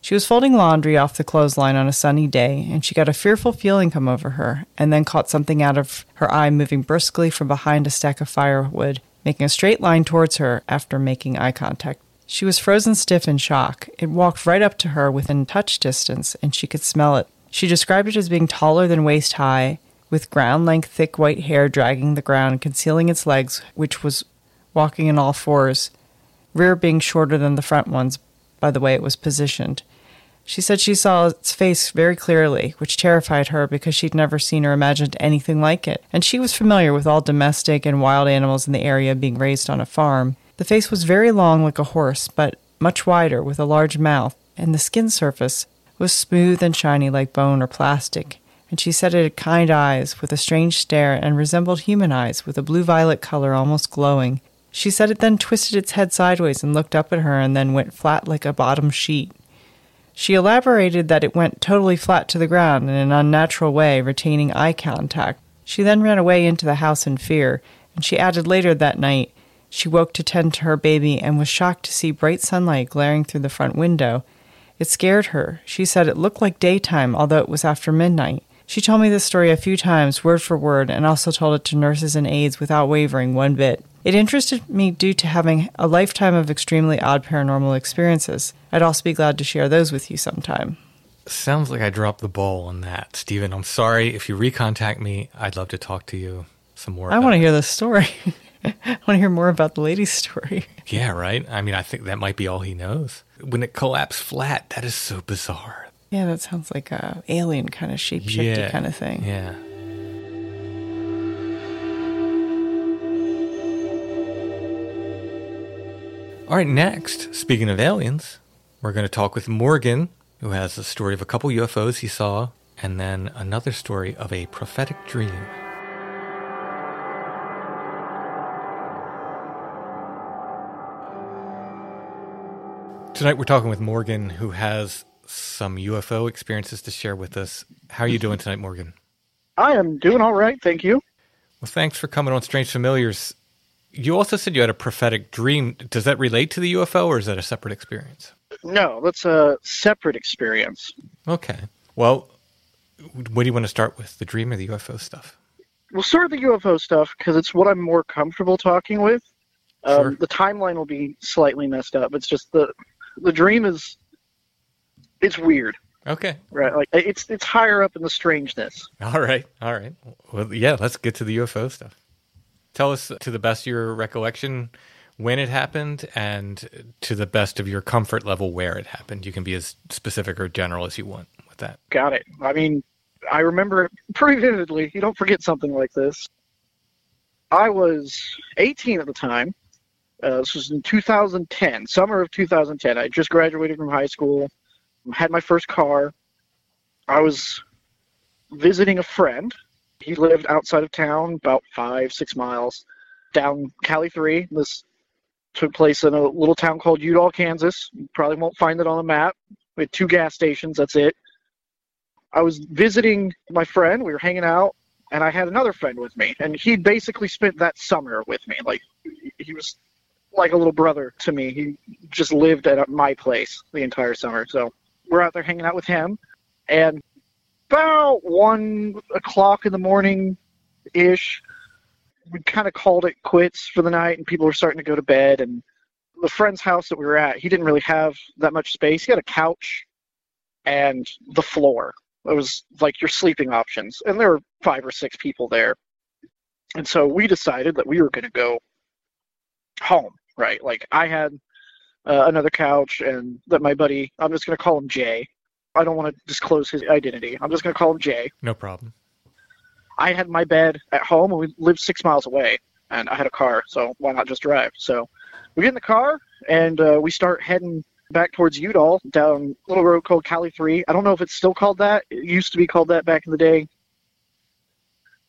She was folding laundry off the clothesline on a sunny day, and she got a fearful feeling come over her, and then caught something out of her eye moving briskly from behind a stack of firewood, making a straight line towards her after making eye contact. She was frozen stiff in shock. It walked right up to her within touch distance, and she could smell it. She described it as being taller than waist high, with ground length thick white hair dragging the ground, concealing its legs, which was walking on all fours, rear being shorter than the front ones by the way it was positioned. She said she saw its face very clearly, which terrified her because she'd never seen or imagined anything like it, and she was familiar with all domestic and wild animals in the area being raised on a farm. The face was very long like a horse, but much wider, with a large mouth, and the skin surface was smooth and shiny like bone or plastic, and she said it had kind eyes with a strange stare and resembled human eyes with a blue violet color almost glowing. She said it then twisted its head sideways and looked up at her and then went flat like a bottom sheet. She elaborated that it went totally flat to the ground in an unnatural way, retaining eye contact. She then ran away into the house in fear, and she added later that night she woke to tend to her baby and was shocked to see bright sunlight glaring through the front window. It scared her. She said it looked like daytime, although it was after midnight. She told me this story a few times, word for word, and also told it to nurses and aides without wavering one bit. It interested me due to having a lifetime of extremely odd paranormal experiences. I'd also be glad to share those with you sometime.
Sounds like I dropped the ball on that, Stephen. I'm sorry. If you recontact me, I'd love to talk to you some more.
I want to hear this story. I want to hear more about the lady's story.
Yeah, right. I mean, I think that might be all he knows. When it collapsed flat, that is so bizarre.
Yeah, that sounds like a alien kind of shapeshifty
yeah,
kind of thing.
Yeah. All right, next, speaking of aliens, we're going to talk with Morgan, who has a story of a couple UFOs he saw, and then another story of a prophetic dream. Tonight we're talking with Morgan, who has some UFO experiences to share with us. How are you doing tonight, Morgan?
I am doing all right, thank you.
Well, thanks for coming on Strange Familiars. You also said you had a prophetic dream. Does that relate to the UFO, or is that a separate experience?
No, that's a separate experience.
Okay. Well, what do you want to start with, the dream or the UFO stuff?
We'll start with the UFO stuff because it's what I'm more comfortable talking with. Um,
Sure.
The timeline will be slightly messed up. It's just the the dream is it's weird,
Okay.
right? Like it's it's higher up in the strangeness.
All right. All right. Well, yeah, let's get to the UFO stuff. Tell us, to the best of your recollection, when it happened and to the best of your comfort level where it happened. You can be as specific or general as you want with that.
Got it. I mean, I remember it pretty vividly. You don't forget something like this. I was 18 at the time. Uh, this was in 2010, summer of 2010. I just graduated from high school, had my first car. I was visiting a friend. He lived outside of town, about five, six miles down Cali 3. This took place in a little town called Udall, Kansas. You probably won't find it on the map. We had two gas stations, that's it. I was visiting my friend. We were hanging out, and I had another friend with me, and he basically spent that summer with me. Like he was like a little brother to me. He just lived at my place the entire summer. So we're out there hanging out with him, and about one o'clock in the morning ish, we kind of called it quits for the night, and people were starting to go to bed. And the friend's house that we were at, he didn't really have that much space. He had a couch and the floor. It was like your sleeping options, and there were five or six people there. And so we decided that we were going to go home, right? Like I had uh, another couch, and that my buddy, I'm just going to call him Jay. I don't want to disclose his identity. I'm just going to call him Jay.
No problem.
I had my bed at home, and we lived six miles away, and I had a car, so why not just drive? So we get in the car, and uh, we start heading back towards Udall down a little road called Cali 3. I don't know if it's still called that. It used to be called that back in the day.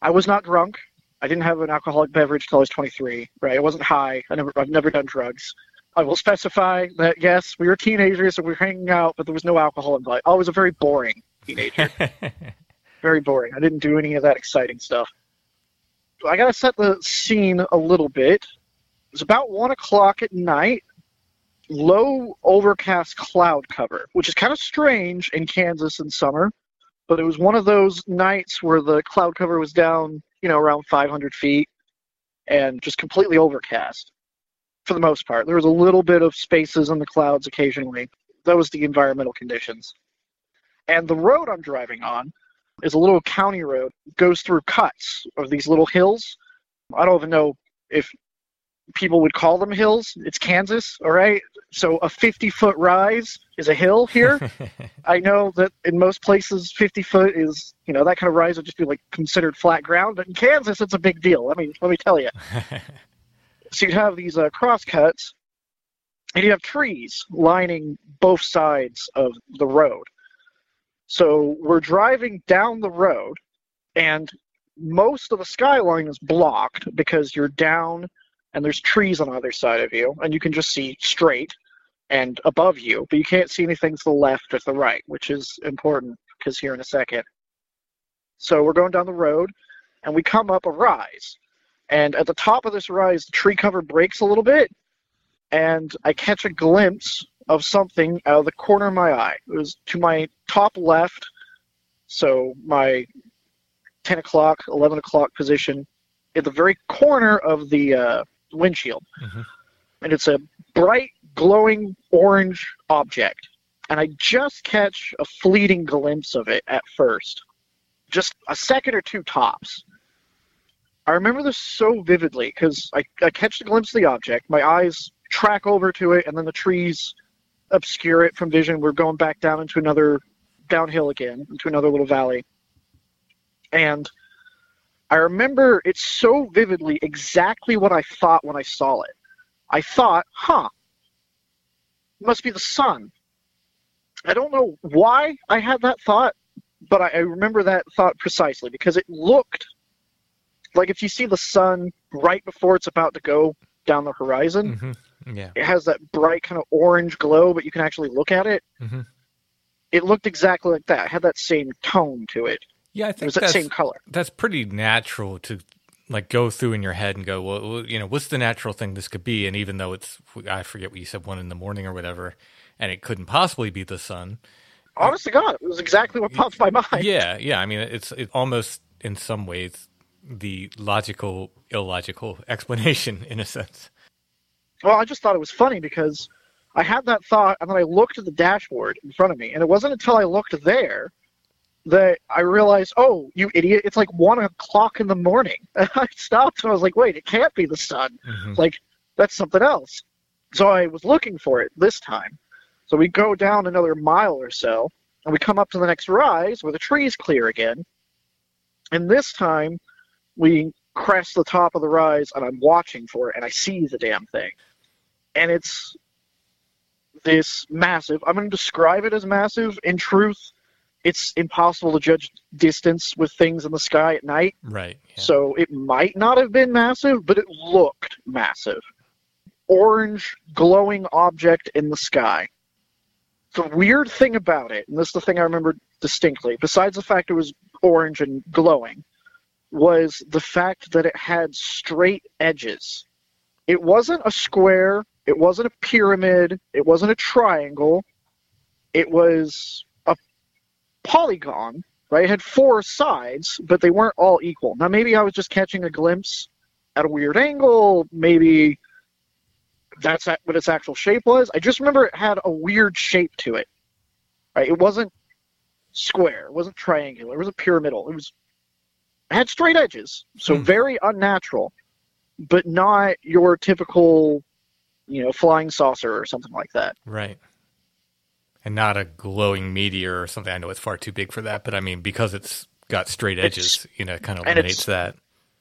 I was not drunk. I didn't have an alcoholic beverage till I was 23. Right? I wasn't high. I never. I've never done drugs. I will specify that yes, we were teenagers and we were hanging out, but there was no alcohol involved. I was a very boring teenager. very boring. I didn't do any of that exciting stuff. I gotta set the scene a little bit. It's about one o'clock at night. Low overcast cloud cover, which is kind of strange in Kansas in summer, but it was one of those nights where the cloud cover was down, you know, around 500 feet and just completely overcast for the most part. There was a little bit of spaces in the clouds occasionally. That was the environmental conditions. And the road I'm driving on is a little county road. It goes through cuts of these little hills. I don't even know if people would call them hills. It's Kansas, all right? So a 50 foot rise is a hill here. I know that in most places, 50 foot is, you know, that kind of rise would just be like considered flat ground. But in Kansas, it's a big deal. Let me, let me tell you. so you'd have these uh, cross cuts, and you have trees lining both sides of the road. So we're driving down the road, and most of the skyline is blocked because you're down and there's trees on either side of you, and you can just see straight and above you, but you can't see anything to the left or to the right, which is important because here in a second. So we're going down the road, and we come up a rise. And at the top of this rise, the tree cover breaks a little bit, and I catch a glimpse of something out of the corner of my eye. It was to my top left, so my 10 o'clock, 11 o'clock position, at the very corner of the uh, windshield. Mm-hmm. And it's a bright, glowing orange object. And I just catch a fleeting glimpse of it at first. Just a second or two tops. I remember this so vividly because I, I catch the glimpse of the object, my eyes track over to it, and then the trees obscure it from vision. We're going back down into another downhill again, into another little valley. And I remember it so vividly exactly what I thought when I saw it. I thought, huh, it must be the sun. I don't know why I had that thought, but I, I remember that thought precisely because it looked like if you see the sun right before it's about to go down the horizon,
Mm-hmm. Yeah.
it has that bright kind of orange glow, but you can actually look at it.
Mm-hmm.
It looked exactly like that. It had that same tone to it.
Yeah, I think that's,
same color.
That's pretty natural to like go through in your head and go, well, well, you know, what's the natural thing this could be? And even though it's, I forget what you said, one in the morning or whatever, and it couldn't possibly be the sun.
Uh, Honestly, God, it was exactly what popped my mind.
Yeah, yeah. I mean, it's it almost in some ways the logical, illogical explanation in a sense.
Well, I just thought it was funny because I had that thought, and then I looked at the dashboard in front of me, and it wasn't until I looked there that I realized, oh, you idiot, it's like one o'clock in the morning. And I stopped and I was like, wait, it can't be the sun. Mm-hmm. Like, that's something else. So I was looking for it this time. So we go down another mile or so, and we come up to the next rise where the trees clear again. And this time, we crest the top of the rise, and I'm watching for it, and I see the damn thing. And it's this massive. I'm going to describe it as massive. In truth, it's impossible to judge distance with things in the sky at night.
Right.
So it might not have been massive, but it looked massive. Orange, glowing object in the sky. The weird thing about it, and this is the thing I remember distinctly, besides the fact it was orange and glowing, was the fact that it had straight edges. It wasn't a square, it wasn't a pyramid, it wasn't a triangle, it was polygon, right? It had four sides, but they weren't all equal. Now, maybe I was just catching a glimpse at a weird angle, maybe that's what its actual shape was. I just remember it had a weird shape to it. Right? It wasn't square, it wasn't triangular, it was a pyramidal. It was it had straight edges, so hmm. very unnatural, but not your typical, you know, flying saucer or something like that.
Right. And not a glowing meteor or something. I know it's far too big for that, but I mean, because it's got straight
It's-
edges, you know, it kind of eliminates that.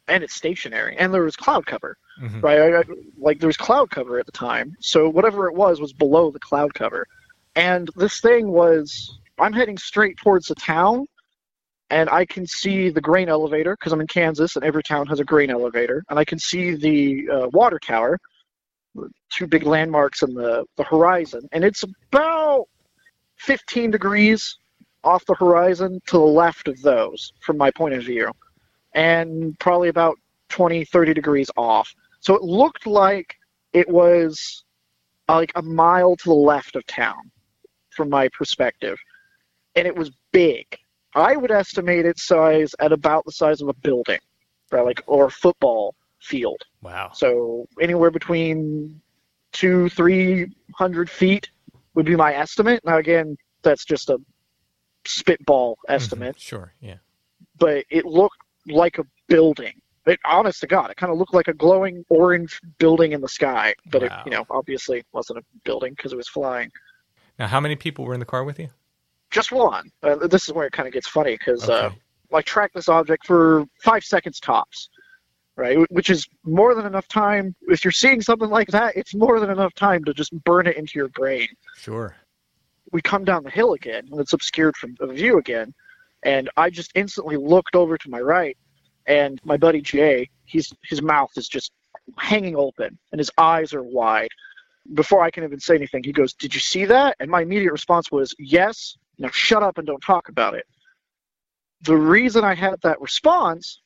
and it's stationary, and there was cloud cover,
Mhm.
right? I, I, like there was cloud cover at the time, so whatever it was was below the cloud cover, and this thing was. I'm heading straight towards the town, and I can see the grain elevator because I'm in Kansas, and every town has a grain elevator, and I can see the uh, water tower, two big landmarks in the the horizon, and it's about 15 degrees off the horizon to the left of those from my point of view and probably about 20 30 degrees off. So it looked like it was uh, like a mile to the left of town from my perspective and it was big. I would estimate its size at about the size of a building right like or a football field.
Wow.
so anywhere between two three hundred feet would be my estimate now again that's just a spitball estimate
Sure. Yeah.
but it looked like a building. It, honest to God, it kind of looked like a glowing orange building in the sky, but
Wow.
it, you know, obviously wasn't a building because it was flying.
Now, how many people were in the car with you?
Just one. Uh, this is where it kind of gets funny because uh,
Okay.
I tracked this object for five seconds tops, right? Which is more than enough time. If you're seeing something like that, it's more than enough time to just burn it into your brain.
Sure.
we come down the hill again, and it's obscured from view again. And I just instantly looked over to my right, and my buddy Jay, he's his mouth is just hanging open, and his eyes are wide. Before I can even say anything, he goes, "Did you see that?" And my immediate response was, "Yes." Now shut up and don't talk about it. The reason I had that response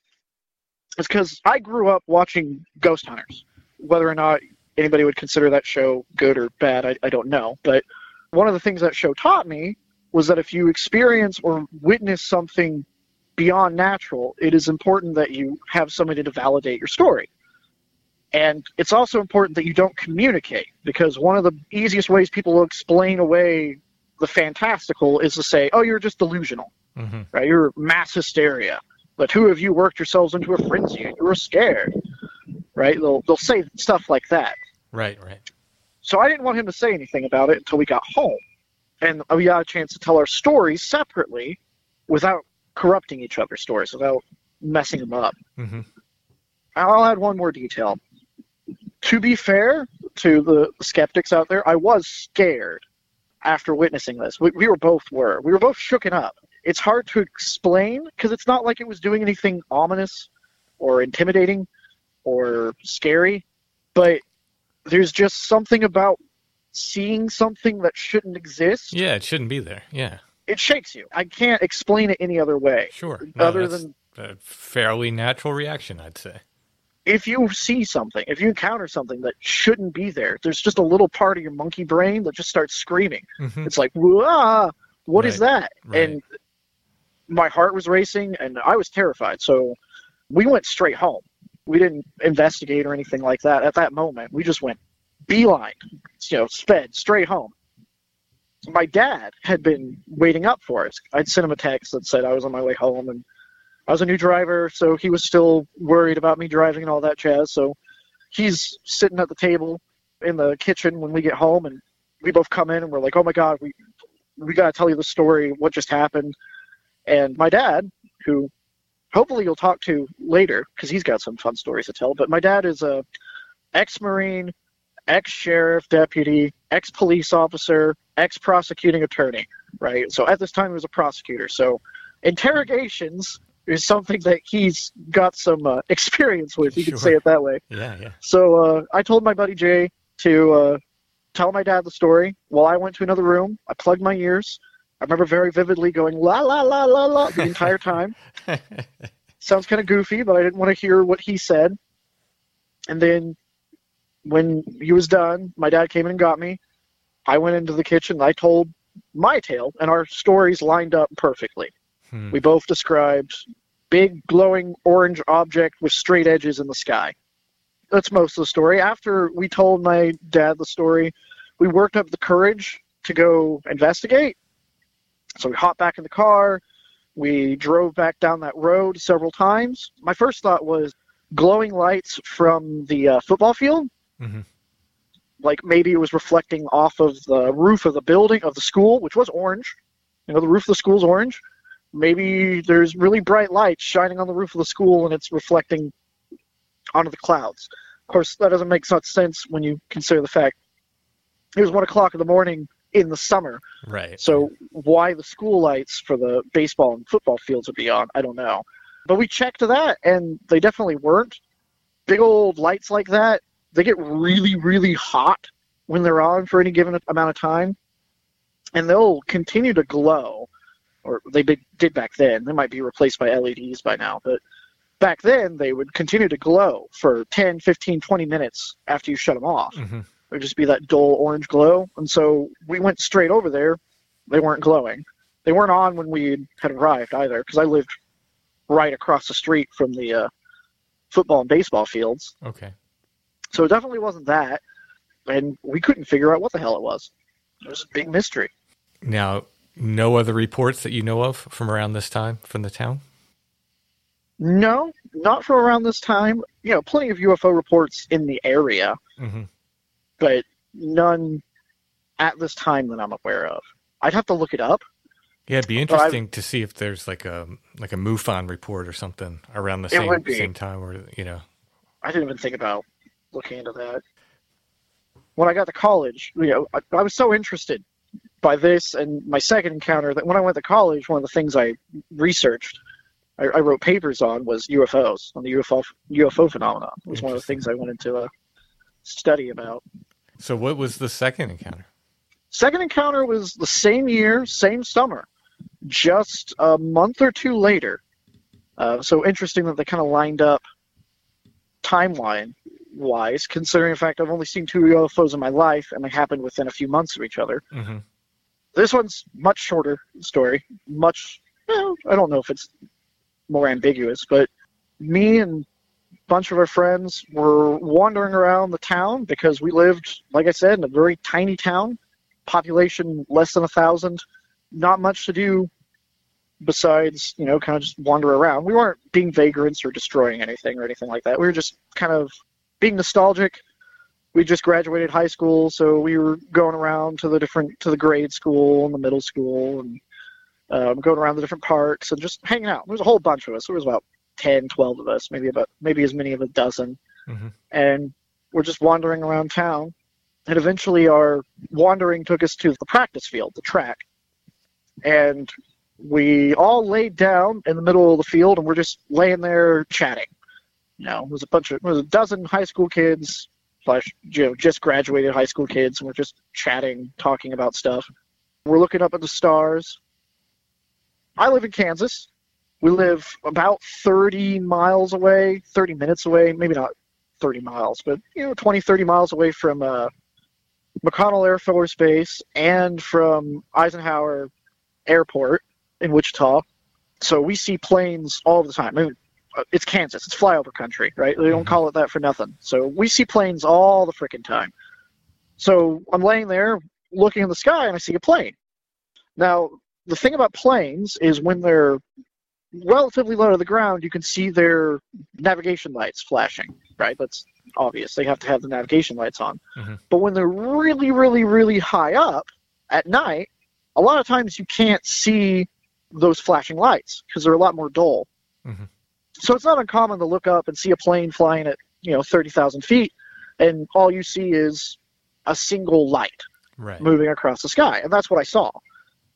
is because I grew up watching Ghost Hunters. Whether or not anybody would consider that show good or bad, I, I don't know. But one of the things that show taught me was that if you experience or witness something beyond natural, it is important that you have somebody to validate your story. And it's also important that you don't communicate because one of the easiest ways people will explain away the fantastical is to say, "Oh, you're just delusional,
Mm-hmm.
right? You're mass hysteria. The two of you worked yourselves into a frenzy, and you were scared, right? They'll they'll say stuff like that.
Right, right.
So I didn't want him to say anything about it until we got home, and we got a chance to tell our stories separately, without corrupting each other's stories, without messing them up.
Mm-hmm.
I'll add one more detail. To be fair to the skeptics out there, I was scared after witnessing this. We, we were both were. We were both shooken up. It's hard to explain because it's not like it was doing anything ominous or intimidating or scary, but there's just something about seeing something that shouldn't exist.
Yeah, it shouldn't be there. Yeah,
It shakes you. I can't explain it any other way.
sure. No,
Other than
a fairly natural reaction, I'd say.
if you see something, if you encounter something that shouldn't be there, there's just a little part of your monkey brain that just starts screaming.
Mhm.
It's like, "Wah! What is
Right,
that?"
right.
And my heart was racing, and I was terrified. So we went straight home. We didn't investigate or anything like that at that moment. We just went beeline, you know, sped straight home. My dad had been waiting up for us. I'd sent him a text that said I was on my way home, and I was a new driver, so he was still worried about me driving and all that jazz. So he's sitting at the table in the kitchen when we get home, and we both come in and we're like, "Oh my God, we we gotta tell you the story. What just happened?" And my dad, who hopefully you'll talk to later because he's got some fun stories to tell. But my dad is a ex-marine, ex-sheriff deputy, ex-police officer, ex-prosecuting attorney. Right. So at this time he was a prosecutor. So interrogations is something that he's got some uh, experience with. You can say it that way.
Yeah, yeah.
So uh, I told my buddy Jay to uh, tell my dad the story. While I went to another room, I plugged my ears. I remember very vividly going la la la la la the entire time. Sounds kind of goofy, but I didn't want to hear what he said. And then when he was done, my dad came in and got me. I went into the kitchen. And I told my tale, and our stories lined up perfectly.
Hmm.
We both described big glowing orange object with straight edges in the sky. That's most of the story. After we told my dad the story, we worked up the courage to go investigate. So we hopped back in the car. We drove back down that road several times. My first thought was glowing lights from the uh, football field.
Mhm.
Like maybe it was reflecting off of the roof of the building of the school, which was orange. You know, the roof of the school's orange. Maybe there's really bright lights shining on the roof of the school and it's reflecting onto the clouds. Of course, that doesn't make much sense when you consider the fact it was one o'clock in the morning in the summer.
Right.
So why the school lights for the baseball and football fields would be on, I don't know. But we checked that, and they definitely weren't. Big old lights like that, they get really, really hot when they're on for any given amount of time, and they'll continue to glow. Or they did back then. They might be replaced by LEDs by now, but back then they would continue to glow for 10, 15, 20 minutes after you shut them off.
Mhm.
It would just be that dull orange glow. And so we went straight over there. They weren't glowing. They weren't on when we had arrived either, because I lived right across the street from the uh, football and baseball fields.
Okay.
So it definitely wasn't that. And we couldn't figure out what the hell it was. It was a big mystery.
Now, no other reports that you know of from around this time from the town?
No, not from around this time. You know, plenty of UFO reports in the area,
hmm
but none at this time that I'm aware of. I'd have to look it up.
Yeah, it'd be interesting to see if there's like a like a MUFON report or something around the same same time, or you know.
I didn't even think about looking into that. When I got to college, you know, I, I was so interested by this and my second encounter, that when I went to college, one of the things I researched, I, I wrote papers on, was UFOs, on the UFO UFO phenomenon. It was one of the things I wanted to uh, study about.
So, what was the second encounter?
Second encounter was the same year, same summer, just a month or two later. Uh, so interesting that they kind of lined up timeline wise, considering in fact I've only seen two UFOs in my life and they happened within a few months of each other.
Mm-hmm.
This one's much shorter story, much. Well, I don't know if it's more ambiguous, but me and bunch of our friends were wandering around the town because we lived, like I said, in a very tiny town, population less than a thousand, not much to do besides, you know, kind of just wander around. We weren't being vagrants or destroying anything or anything like that. We were just kind of being nostalgic. We just graduated high school, so we were going around to the different to the grade school and the middle school and um, going around the different parks and just hanging out. There was a whole bunch of us. There was about 10, 12 of us, maybe about maybe as many of a dozen,
mm-hmm.
and we're just wandering around town. And eventually, our wandering took us to the practice field, the track, and we all laid down in the middle of the field and we're just laying there chatting. You know, it was a bunch of it was a dozen high school kids slash you know just graduated high school kids and we're just chatting, talking about stuff. We're looking up at the stars. I live in Kansas. We live about 30 miles away, 30 minutes away, maybe not 30 miles, but you know, 20, 30 miles away from uh, McConnell Air Force Base and from Eisenhower Airport in Wichita. So we see planes all the time. I mean, uh, it's Kansas. It's flyover country, right? They don't call it that for nothing. So we see planes all the freaking time. So I'm laying there looking in the sky and I see a plane. Now, the thing about planes is when they're relatively low to the ground, you can see their navigation lights flashing, right? That's obvious. They have to have the navigation lights on.
Mm-hmm.
But when they're really, really, really high up at night, a lot of times you can't see those flashing lights because they're a lot more dull.
Mm-hmm.
So it's not uncommon to look up and see a plane flying at you know thirty thousand feet, and all you see is a single light
Right.
moving across the sky, and that's what I saw.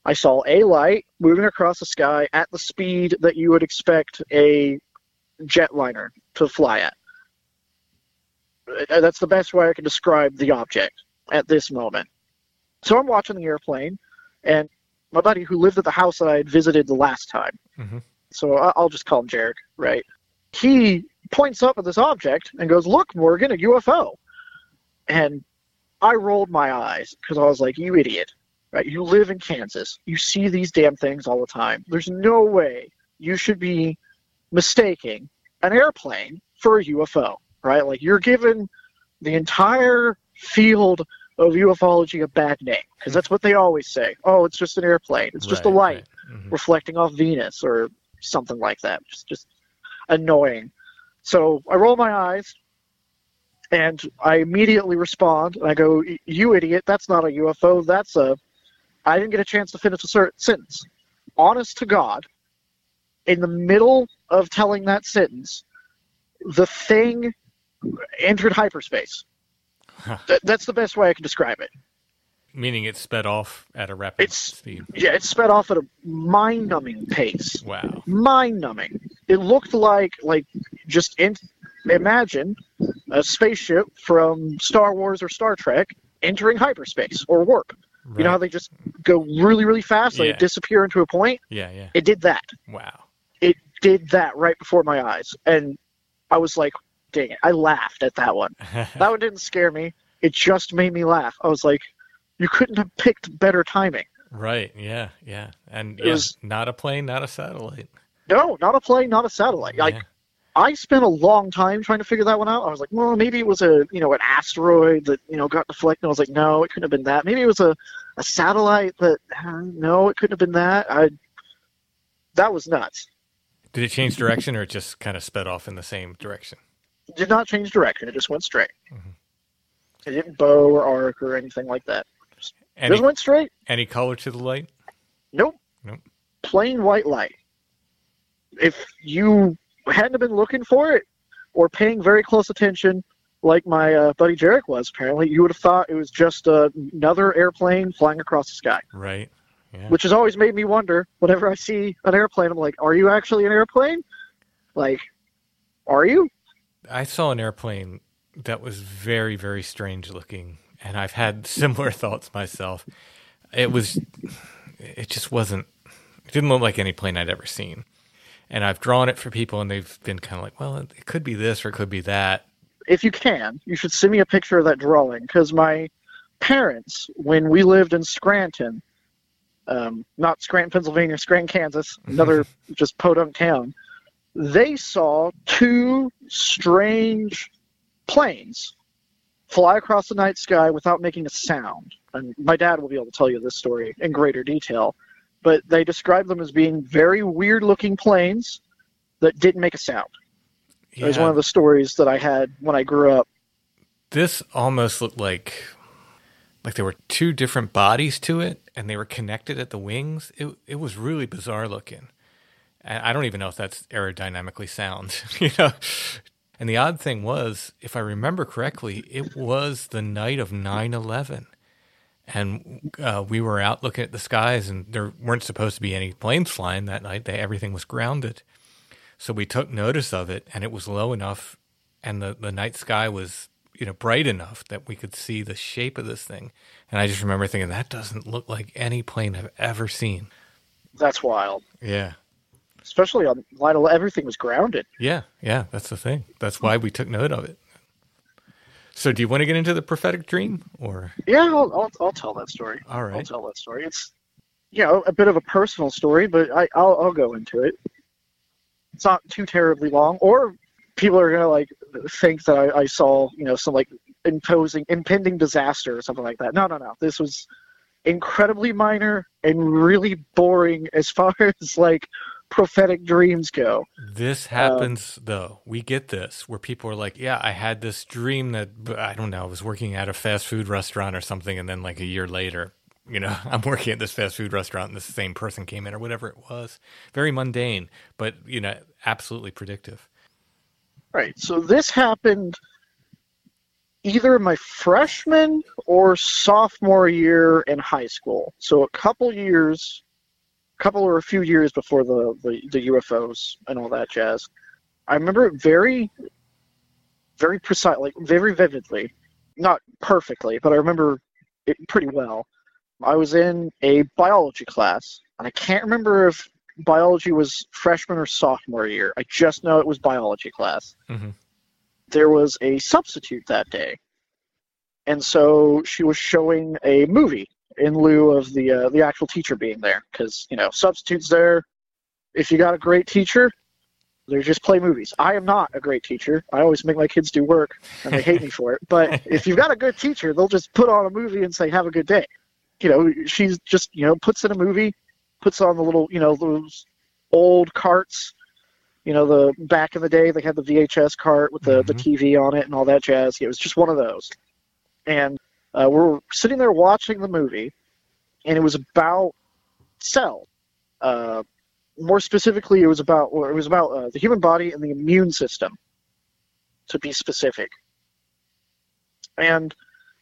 I saw a light moving across the sky at the speed that you would expect a jetliner to fly at. That's the best way I can describe the object at this moment. So I'm watching the airplane, and my buddy who lived at the house that I had visited the last time,
Mm-hmm.
so I'll just call him Jarek, right? He points up at this object and goes, "Look, Morgan, a UFO." And I rolled my eyes because I was like, "You idiot!" Right? You live in Kansas. You see these damn things all the time. There's no way you should be mistaking an airplane for a UFO, right? Like you're giving the entire field of ufology a bad name because that's what they always say. Oh, it's just an airplane. It's just a light
right. Mhm.
reflecting off Venus or something like that. Just just annoying. So I roll my eyes and I immediately respond and I go, "You idiot! That's not a UFO. That's a." I didn't get a chance to finish the cer- sentence. Honest to God, in the middle of telling that sentence, the thing entered hyperspace. Th- that's the best way I can describe it.
Meaning it sped off at a rapid
It's
speed.
yeah, it sped off at a mind-numbing pace.
Wow.
Mind-numbing. It looked like like just in, imagine a spaceship from Star Wars or Star Trek entering hyperspace or warp. You know how they just go really really fast, they
Yeah.
disappear into a point.
Yeah, yeah.
It did that.
Wow.
It did that right before my eyes, and I was like, "Dang it!" I laughed at that one. that one didn't scare me. It just made me laugh. I was like, "You couldn't have picked better timing."
Right. Yeah. Yeah. And
It
yeah,
was-
not a plane, not a satellite.
No, not a plane, not a satellite. Like
Yeah.
I spent a long time trying to figure that one out. I was like, well, maybe it was a you know an asteroid that you know got deflected. I was like, no, it couldn't have been that. Maybe it was a, a satellite that uh, no, it couldn't have been that. I that was nuts.
Did it change direction or it just kind of sped off in the same direction?
It did not change direction. It just went straight.
Mm-hmm.
It didn't bow or arc or anything like that. Just,
Any,
just went straight.
any color to the light?
Nope.
Nope.
Plain white light. If you hadn't been looking for it or paying very close attention, like my uh, buddy Jarek was. Apparently, you would have thought it was just uh, another airplane flying across the sky.
Right. Yeah.
Which has always made me wonder. Whenever I see an airplane, I'm like, "Are you actually an airplane? Like, are you?"
I saw an airplane that was very, very strange looking, and I've had similar thoughts myself. It was, it just wasn't, it didn't look like any plane I'd ever seen. And I've drawn it for people, and they've been kind of like, well, it could be this or it could be that.
If you can, you should send me a picture of that drawing because my parents, when we lived in Scranton, um, not Scranton, Pennsylvania, Scranton, Kansas, another just podunk town, they saw two strange planes fly across the night sky without making a sound. And my dad will be able to tell you this story in greater detail. But they described them as being very weird looking planes that didn't make a sound. It was one of the stories that I had when I grew up.
This almost looked like like there were two different bodies to it and they were connected at the wings. It it was really bizarre looking. And I don't even know if that's aerodynamically sound, you know. And the odd thing was, if I remember correctly, it was the night of 9/11. And uh, we were out looking at the skies, and there weren't supposed to be any planes flying that night. They, everything was grounded. So we took notice of it, and it was low enough, and the, the night sky was you know bright enough that we could see the shape of this thing. And I just remember thinking that doesn't look like any plane I've ever seen.
That's wild.
Yeah,
Especially on 9/11, everything was grounded.
yeah, yeah. That's the thing. That's why we took note of it. So, do you want to get into the prophetic dream, or
Yeah, I'll, I'll, I'll tell that story.
All right, I'll
tell that story. It's, you know, a bit of a personal story, but I, I'll, I'll go into it. It's not too terribly long, or people are gonna like think that I, I saw, you know, some like imposing, impending disaster or something like that. No, no, no. This was incredibly minor and really boring as far as like prophetic dreams go.
This um, happens though. We get this where people are like, "Yeah, I had this dream that I don't know. I was working at a fast food restaurant or something, and then like a year later, you know, I'm working at this fast food restaurant, and the same person came in or whatever it was. Very mundane, but you know, absolutely predictive.
Right. So this happened either my freshman or sophomore year in high school. So a couple years, couple or a few years before the, the, the UFOs and all that jazz. I remember it very, very precise, like very vividly. Not perfectly, but I remember it pretty well. I was in a biology class, and I can't remember if biology was freshman or sophomore year. I just know it was biology class
Mm-hmm.
there was a substitute that day, and so she was showing a movie in lieu of the uh, the actual teacher being there because you know substitutes there. If you got a great teacher, they just play movies. I am not a great teacher. I always make my kids do work, and they hate me for it. But if you've got a good teacher, they'll just put on a movie and say, "Have a good day." You know, she's just you know puts in a movie, puts on the little you know those old carts you know the back in the day they had the VHS cart with the, the TV on it and all that jazz. It was just one of those, and uh, we're sitting there watching the movie, and it was about cell. Uh, more specifically, it was about it was about uh, the human body and the immune system, to be specific. And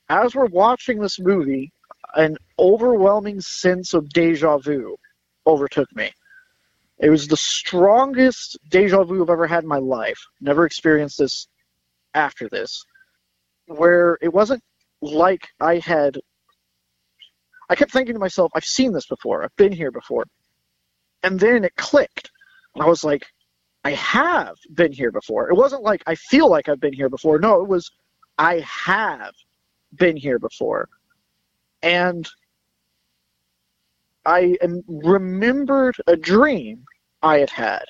as we're watching this movie, an overwhelming sense of deja vu overtook me. It was the strongest deja vu I've ever had in my life. Never experienced this after this. Where it wasn't like I had. I kept thinking to myself, I've seen this before. I've been here before. And then it clicked. I was like, I have been here before. It wasn't like I feel like I've been here before. No, it was I have been here before. And I remembered a dream I had had,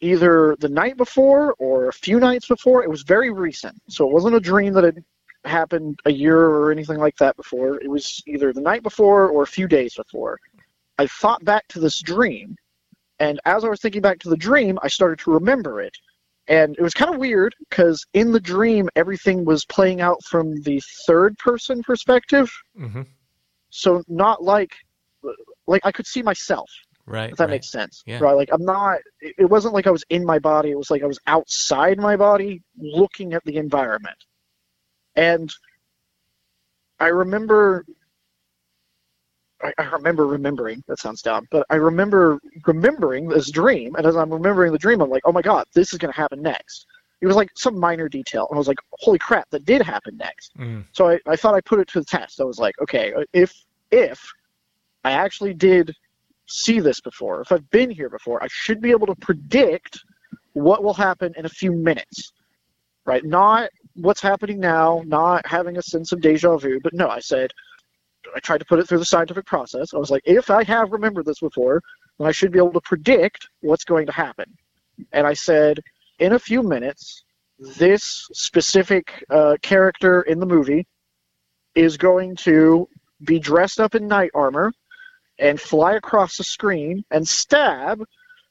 either the night before or a few nights before. It was very recent, so it wasn't a dream that had happened a year or anything like that before. It was either the night before or a few days before. I thought back to this dream, and as I was thinking back to the dream, I started to remember it. And it was kind of weird because in the dream, everything was playing out from the third person perspective.
Mm-hmm.
So not like like I could see myself.
Right.
If that
right.
makes sense.
Yeah.
Right. Like I'm not it it wasn't like I was in my body, it was like I was outside my body looking at the environment. And I remember I, remember remembering that sounds dumb, but I remember remembering this dream, and as I'm remembering the dream, I'm like, oh my god, this is gonna happen next. It was like some minor detail, and I was like, holy crap, that did happen next.
Mm.
So I, I thought I put it to the test. I was like, okay, if if I actually did see this before, if I've been here before, I should be able to predict what will happen in a few minutes. Right? Not what's happening now, not having a sense of deja vu, but no, I said I tried to put it through the scientific process. I was like, if I have remembered this before, then I should be able to predict what's going to happen. And I said, in a few minutes, this specific uh, character in the movie is going to be dressed up in knight armor and fly across the screen and stab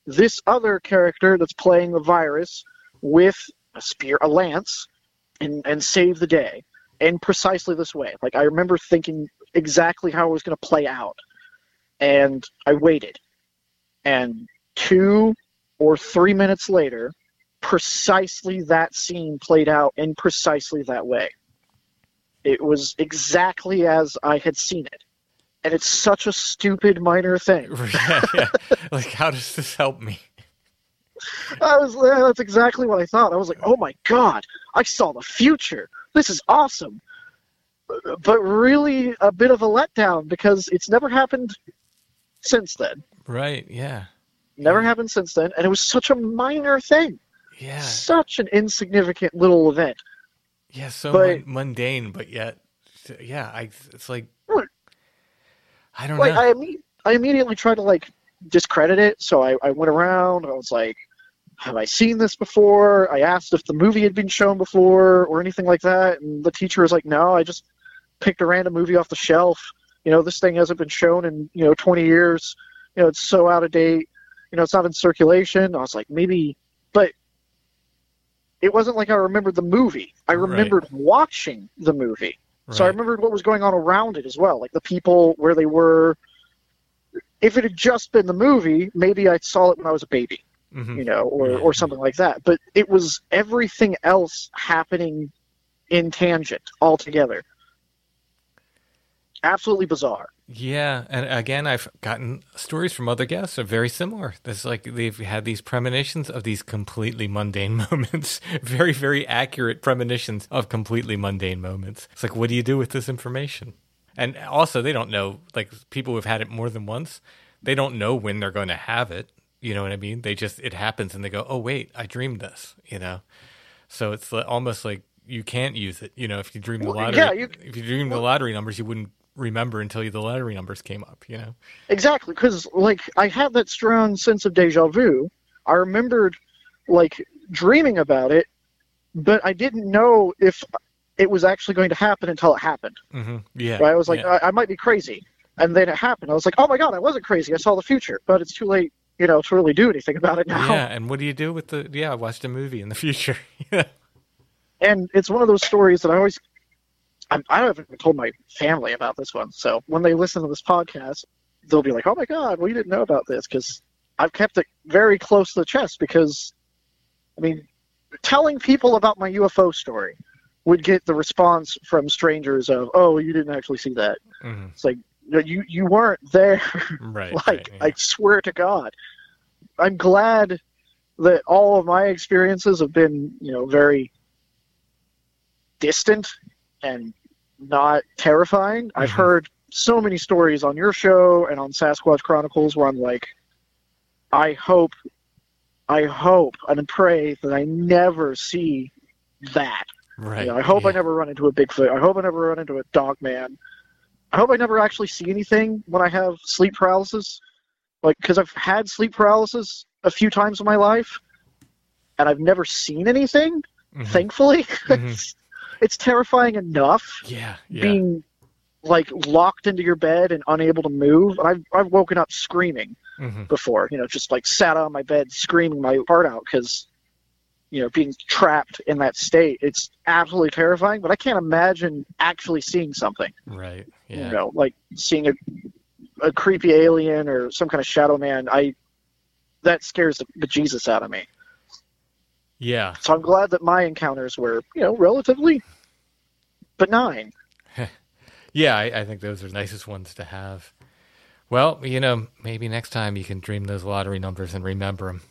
this other character that's playing the virus with a spear, a lance, and, and save the day in precisely this way. Like I remember thinking exactly how it was going to play out, and I waited, and two or three minutes later, precisely that scene played out in precisely that way. It was exactly as I had seen it. And it's such a stupid minor thing.
yeah, yeah. Like, how does this help me?
I was that's exactly what I thought. I was like, "Oh my god, I saw the future. This is awesome." But really a bit of a letdown because it's never happened since then.
Right, yeah.
Never happened since then, and it was such a minor thing.
Yeah.
Such an insignificant little event.
Yeah, so
But-
mun- mundane, but yet, yeah, I, it's like, I don't
like
know.
I imme- I immediately tried to like discredit it, so I, I went around. I was like, "Have I seen this before?" I asked if the movie had been shown before or anything like that, and the teacher was like, "No, I just picked a random movie off the shelf. You know, this thing hasn't been shown in you know 20 years. You know, it's so out of date. You know, it's not in circulation." I was like, "Maybe," but it wasn't like I remembered the movie. I
Right.
remembered watching the movie. So I remembered what was going on around it as well, like the people where they were. If it had just been the movie, maybe I saw it when I was a baby,
Mhm.
you know, or, or something like that. But it was everything else happening in tangent altogether. Absolutely bizarre.
Yeah, and again, I've gotten stories from other guests are very similar. There's like they've had these premonitions of these completely mundane moments, very, very accurate premonitions of completely mundane moments. It's like, what do you do with this information? And also, they don't know. Like people who've had it more than once, they don't know when they're going to have it. You know what I mean? They just it happens, and they go, "Oh wait, I dreamed this." You know, so it's almost like you can't use it. You know, if you dream the
Well,
lottery,
yeah, you-
if you dream the lottery numbers, you wouldn't remember until the lottery numbers came up. You know.
Exactly, because like I have that strong sense of deja vu. I remembered like dreaming about it, but I didn't know if it was actually going to happen until it happened.
Mm-hmm. Yeah.
Right? I was like,
yeah.
I, I might be crazy, and then it happened. I was like, oh my god, I wasn't crazy. I saw the future, but it's too late, you know, to really do anything about it now.
yeah. And what do you do with the? Yeah, I watched a movie in the future. yeah.
And it's one of those stories that I always. I, I haven't even told my family about this one, so when they listen to this podcast, they'll be like, "Oh my god, we didn't know about this," because I've kept it very close to the chest. Because, I mean, telling people about my UFO story would get the response from strangers of, "Oh, you didn't actually see that."
Mhm.
It's like "No, you you weren't there.
Right.
like
right, yeah.
I swear to God, I'm glad that all of my experiences have been you know very distant and not terrifying. I've
Mhm.
heard so many stories on your show and on Sasquatch Chronicles where I'm like, I hope, I hope and pray that I never see that.
right.
You know, I hope I never run into a Bigfoot. I hope I never run into a dog man. I hope I never actually see anything when I have sleep paralysis. Like, because I've had sleep paralysis a few times in my life, and I've never seen anything.
Mhm.
Thankfully,
Mhm.
it's, it's terrifying enough
Yeah. Yeah.
being like locked into your bed and unable to move. I've I've woken up screaming
Mhm.
before. You know, just like sat on my bed screaming my heart out because you know being trapped in that state. It's absolutely terrifying. But I can't imagine actually seeing something.
Right. Yeah.
You know, like seeing a a creepy alien or some kind of shadow man. I that scares the bejesus out of me.
Yeah.
So I'm glad that my encounters were you know relatively benign.
yeah, I, I think those are the nicest ones to have. Well, you know, maybe next time you can dream those lottery numbers and remember them.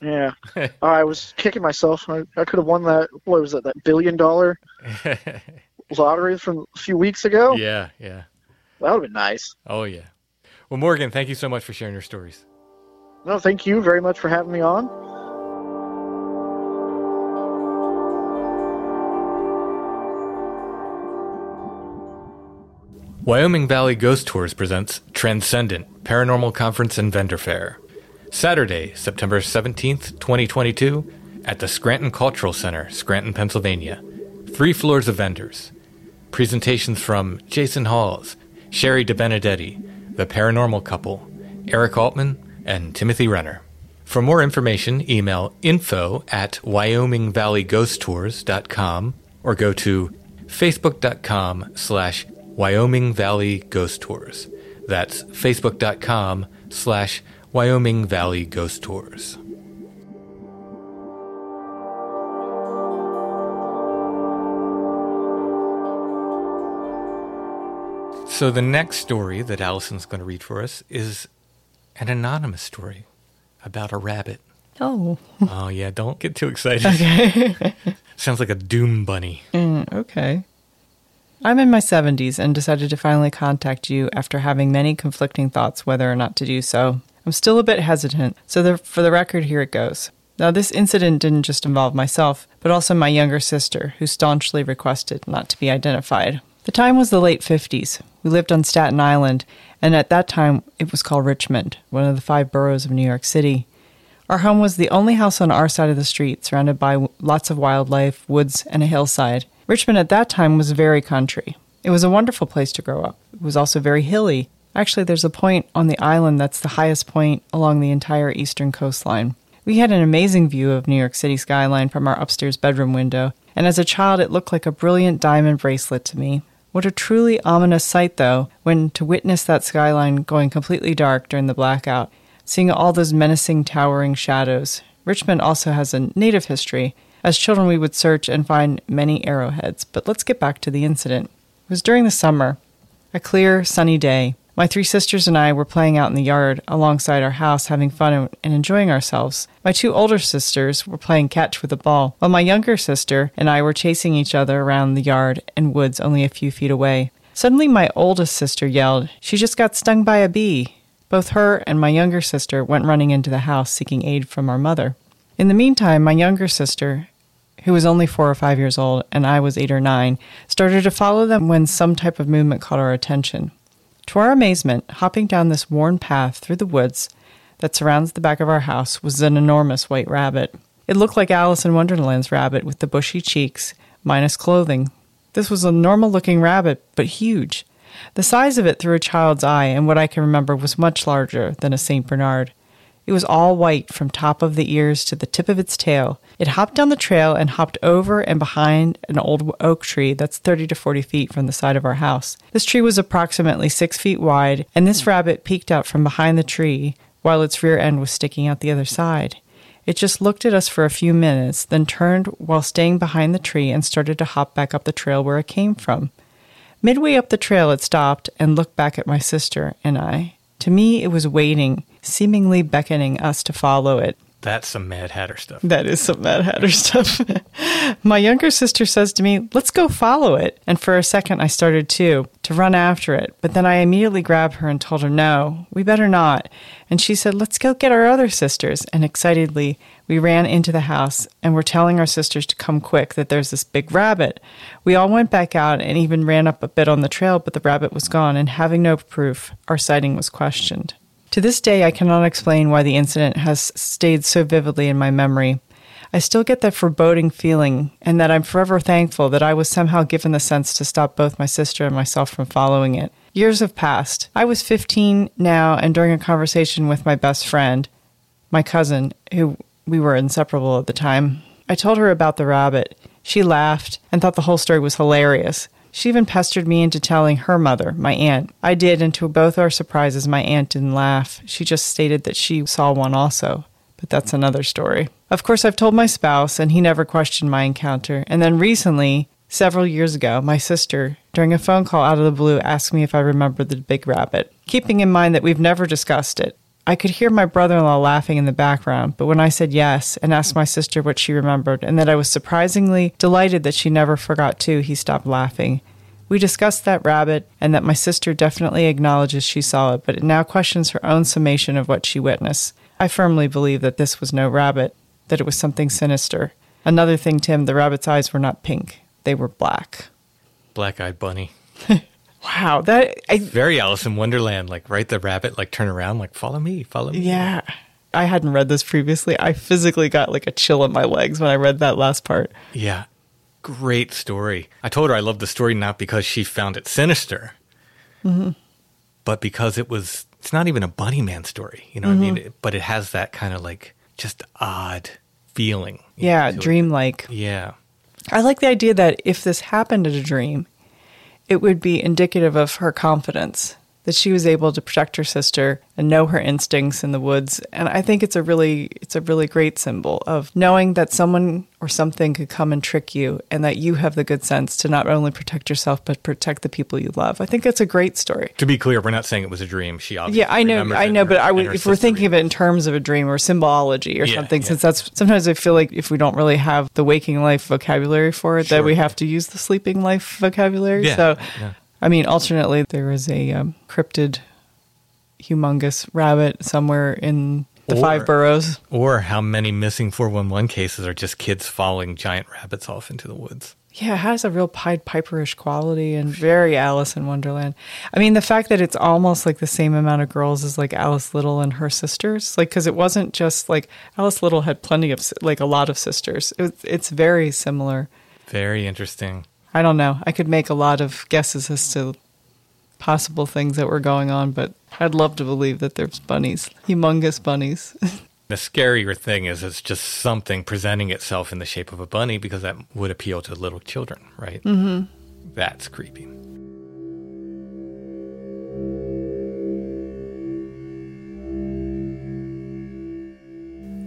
Yeah, I was kicking myself. I, I could have won that. What was that? That billion dollar lottery from a few weeks ago.
Yeah, yeah.
That would have been nice.
Oh yeah. Well, Morgan, thank you so much for sharing your stories.
No, thank you very much for having me on.
Wyoming Valley Ghost Tours presents Transcendent Paranormal Conference and Vendor Fair. Saturday, September 17th, 2022, at the Scranton Cultural Center, Scranton, Pennsylvania. Three floors of vendors. Presentations from Jason Hawes, Sherry DeBenedetti, The Paranormal Couple, Eric Altman, and Timothy Renner. For more information, email info at wyomingvalleyghosttours.com or go to facebook.com slash Wyoming Valley Ghost Tours. That's facebook.com slash Wyoming Valley Ghost Tours. So the next story that Allison's going to read for us is an anonymous story about a rabbit.
Oh.
Oh yeah, don't get too excited.
Okay.
Sounds like a doom bunny.
Mm, okay. I'm in my 70s and decided to finally contact you after having many conflicting thoughts whether or not to do so. I'm still a bit hesitant, so the, for the record, here it goes. Now, this incident didn't just involve myself, but also my younger sister, who staunchly requested not to be identified. The time was the late 50s. We lived on Staten Island, and at that time it was called Richmond, one of the five boroughs of New York City. Our home was the only house on our side of the street, surrounded by lots of wildlife, woods, and a hillside. Richmond at that time was very country. It was a wonderful place to grow up. It was also very hilly. Actually, there's a point on the island that's the highest point along the entire eastern coastline. We had an amazing view of New York City skyline from our upstairs bedroom window, and as a child, it looked like a brilliant diamond bracelet to me. What a truly ominous sight, though, when to witness that skyline going completely dark during the blackout, seeing all those menacing, towering shadows. Richmond also has a native history. As children, we would search and find many arrowheads, but let's get back to the incident. It was during the summer, a clear, sunny day. My three sisters and I were playing out in the yard alongside our house, having fun and enjoying ourselves. My two older sisters were playing catch with a ball, while my younger sister and I were chasing each other around the yard and woods only a few feet away. Suddenly, my oldest sister yelled, She just got stung by a bee. Both her and my younger sister went running into the house seeking aid from our mother. In the meantime, my younger sister, who was only four or five years old and I was eight or nine, started to follow them when some type of movement caught our attention. To our amazement, hopping down this worn path through the woods that surrounds the back of our house was an enormous white rabbit. It looked like Alice in Wonderland's rabbit with the bushy cheeks, minus clothing. This was a normal looking rabbit, but huge. The size of it through a child's eye, and what I can remember was much larger than a St. Bernard. It was all white from top of the ears to the tip of its tail. It hopped down the trail and hopped over and behind an old oak tree that's 30 to 40 feet from the side of our house. This tree was approximately six feet wide, and this rabbit peeked out from behind the tree while its rear end was sticking out the other side. It just looked at us for a few minutes, then turned while staying behind the tree and started to hop back up the trail where it came from. Midway up the trail, it stopped and looked back at my sister and I. To me, it was waiting, seemingly beckoning us to follow it.
That's some Mad Hatter stuff.
That is some Mad Hatter stuff. My younger sister says to me, Let's go follow it. And for a second, I started too, to run after it. But then I immediately grabbed her and told her, No, we better not. And she said, Let's go get our other sisters. And excitedly, we ran into the house and were telling our sisters to come quick, that there's this big rabbit. We all went back out and even ran up a bit on the trail, but the rabbit was gone. And having no proof, our sighting was questioned. To this day, I cannot explain why the incident has stayed so vividly in my memory. I still get that foreboding feeling, and that I'm forever thankful that I was somehow given the sense to stop both my sister and myself from following it. Years have passed. I was 15 now, and during a conversation with my best friend, my cousin, who we were inseparable at the time, I told her about the rabbit. She laughed and thought the whole story was hilarious. She even pestered me into telling her mother, my aunt. I did, and to both our surprises, my aunt didn't laugh. She just stated that she saw one also. But that's another story. Of course, I've told my spouse, and he never questioned my encounter. And then recently, Several years ago, my sister, during a phone call out of the blue, asked me if I remembered the big rabbit, keeping in mind that we've never discussed it. I could hear my brother in law laughing in the background, but when I said yes and asked my sister what she remembered, and that I was surprisingly delighted that she never forgot too, he stopped laughing. We discussed that rabbit and that my sister definitely acknowledges she saw it, but it now questions her own summation of what she witnessed. I firmly believe that this was no rabbit, that it was something sinister. Another thing, Tim, the rabbit's eyes were not pink, they were black.
Black eyed bunny.
Wow, that I,
Very Alice in Wonderland. Like, right? The rabbit, like, turn around, like, follow me, follow me.
yeah. I hadn't read this previously. I physically got like a chill in my legs when I read that last part.
Yeah. Great story. I told her I loved the story not because she found it sinister,
Mhm.
but because it was, it's not even a bunny man story. You know what I mean? But it has that kind of like just odd feeling.
Yeah, dreamlike.
Yeah.
I like the idea that if this happened in a dream, it would be indicative of her confidence that she was able to protect her sister and know her instincts in the woods. And I think it's a really it's a really great symbol of knowing that someone or something could come and trick you and that you have the good sense to not only protect yourself but protect the people you love. I think it's a great story.
To be clear, we're not saying it was a dream. She obviously
Yeah, I know, I know,
and
but I would, if we're thinking of it in terms of a dream or symbology or
Yeah,
something,
yeah.
since that's sometimes I feel like if we don't really have the waking life vocabulary for it, that we have to use the sleeping life vocabulary.
Yeah,
so,
yeah.
I mean, alternately, there is a um, cryptid, humongous rabbit somewhere in the
Or-
five boroughs.
Or how many missing 411 cases are just kids following giant rabbits off into the woods?
Yeah, it has a real Pied Piperish quality and very Alice in Wonderland. I mean, the fact that it's almost like the same amount of girls as like Alice Liddell and her sisters, like because it wasn't just like Alice Liddell had plenty of like a lot of sisters. It, it's very similar.
Very interesting.
I don't know. I could make a lot of guesses as to possible things that were going on, but I'd love to believe that there's bunnies, humongous bunnies.
The scarier thing is it's just something presenting itself in the shape of a bunny because that would appeal to little children, right?
mm-hmm.
That's creepy.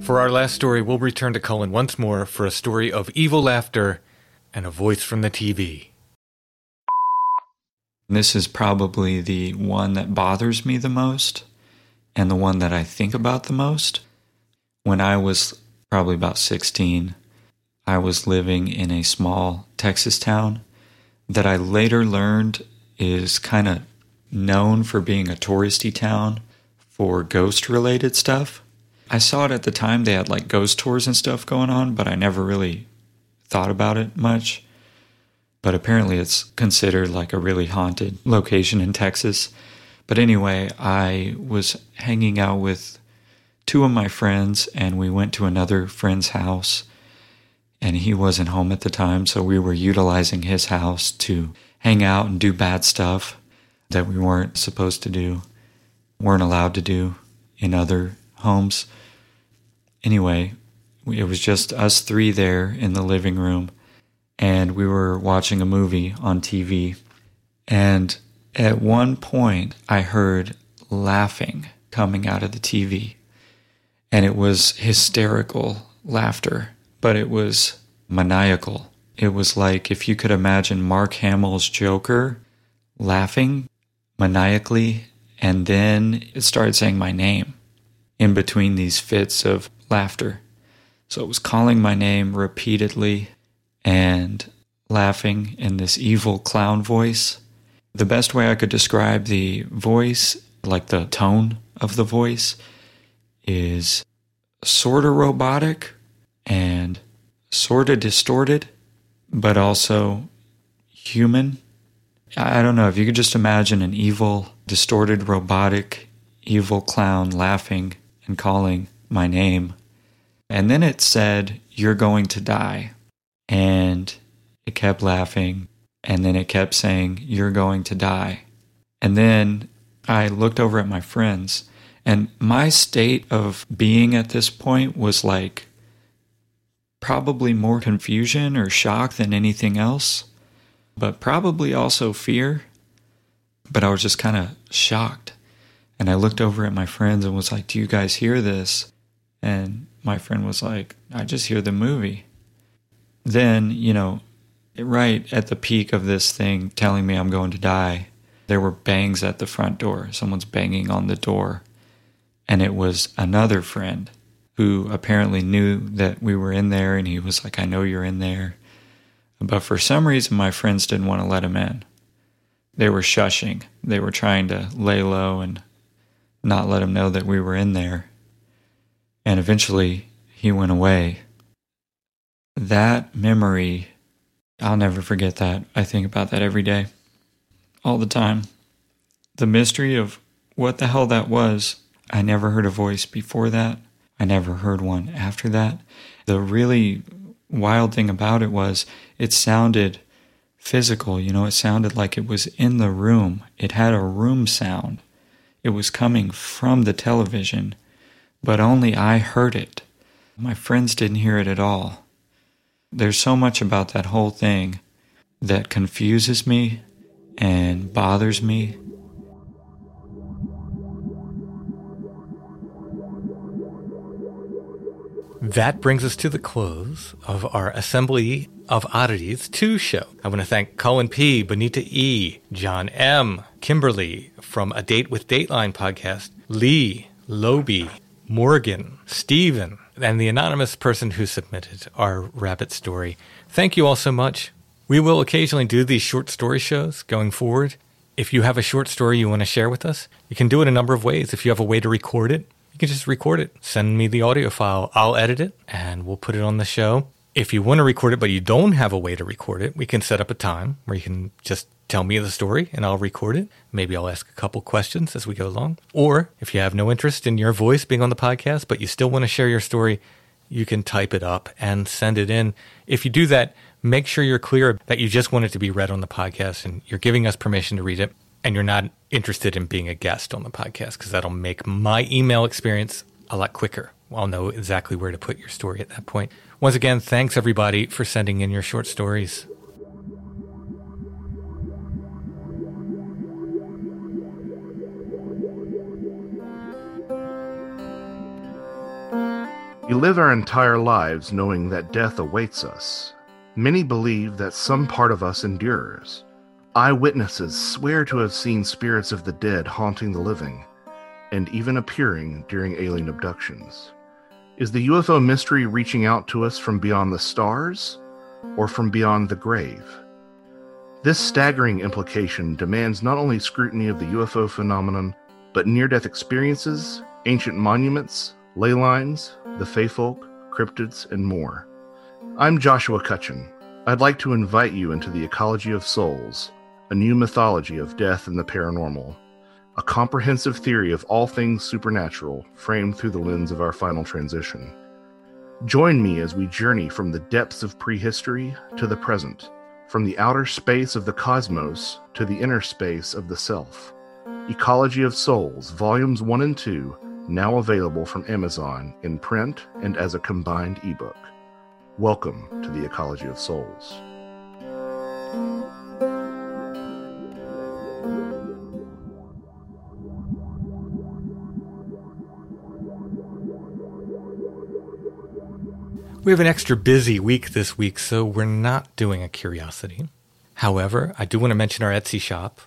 For our last story, we'll return to Cullen once more for a story of evil laughter and a voice from the TV.
This is probably the one that bothers me the most and the one that I think about the most. When I was probably about 16, I was living in a small Texas town that I later learned is kind of known for being a touristy town for ghost related stuff. I saw it at the time, they had like ghost tours and stuff going on, but I never really thought about it much but apparently it's considered like a really haunted location in Texas. But anyway, I was hanging out with two of my friends and we went to another friend's house and he wasn't home at the time, so we were utilizing his house to hang out and do bad stuff that we weren't supposed to do, weren't allowed to do in other homes. Anyway, it was just us three there in the living room and we were watching a movie on TV. And at one point, I heard laughing coming out of the TV. And it was hysterical laughter, but it was maniacal. It was like if you could imagine Mark Hamill's Joker laughing maniacally, and then it started saying my name in between these fits of laughter. So it was calling my name repeatedly and laughing in this evil clown voice. The best way I could describe the voice, like the tone of the voice, is sort of robotic and sort of distorted, but also human. I don't know if you could just imagine an evil, distorted, robotic, evil clown laughing and calling my name. And then it said, You're going to die. And it kept laughing. And then it kept saying, You're going to die. And then I looked over at my friends. And my state of being at this point was like probably more confusion or shock than anything else, but probably also fear. But I was just kind of shocked. And I looked over at my friends and was like, Do you guys hear this? And my friend was like, I just hear the movie. Then, you know, right at the peak of this thing telling me I'm going to die, there were bangs at the front door. Someone's banging on the door. And it was another friend who apparently knew that we were in there and he was like, I know you're in there. But for some reason, my friends didn't want to let him in. They were shushing, they were trying to lay low and not let him know that we were in there. And eventually, he went away. That memory, I'll never forget that. I think about that every day, all the time. The mystery of what the hell that was. I never heard a voice before that. I never heard one after that. The really wild thing about it was it sounded physical, you know, it sounded like it was in the room. It had a room sound. It was coming from the television, but only I heard it. My friends didn't hear it at all. There's so much about that whole thing that confuses me and bothers me
That brings us to the close of our Assembly of Oddities 2 show. I want to thank Colin P., Bonita E., John M., Kimberly from A Date with Dateline podcast, Lee, Loby, Morgan, Stephen, and the anonymous person who submitted our rabbit story. Thank you all so much. We will occasionally do these short story shows going forward. If you have a short story you want to share with us, you can do it a number of ways. If you have a way to record it, you can just record it. Send me the audio file. I'll edit it and we'll put it on the show. If you want to record it, but you don't have a way to record it, we can set up a time where you can just tell me the story and I'll record it. Maybe I'll ask a couple questions as we go along. Or if you have no interest in your voice being on the podcast, but you still want to share your story, you can type it up and send it in. If you do that, make sure you're clear that you just want it to be read on the podcast and you're giving us permission to read it and you're not interested in being a guest on the podcast because that'll make my email experience a lot quicker. I'll know exactly where to put your story at that point. Once again, thanks everybody for sending in your short stories.
We live our entire lives knowing that death awaits us. Many believe that some part of us endures. Eyewitnesses swear to have seen spirits of the dead haunting the living, and even appearing during alien abductions. Is the UFO mystery reaching out to us from beyond the stars or from beyond the grave? This staggering implication demands not only scrutiny of the UFO phenomenon, but near death experiences, ancient monuments, ley lines, the Fey folk, cryptids, and more. I'm Joshua Cutchin. I'd like to invite you into the ecology of souls a new mythology of death and the paranormal, a comprehensive theory of all things supernatural framed through the lens of our final transition. Join me as we journey from the depths of prehistory to the present, from the outer space of the cosmos to the inner space of the self. Ecology of Souls, Volumes 1 and 2, now available from Amazon in print and as a combined ebook. Welcome to the Ecology of Souls.
We have an extra busy week this week, so we're not doing a curiosity. However, I do want to mention our Etsy shop.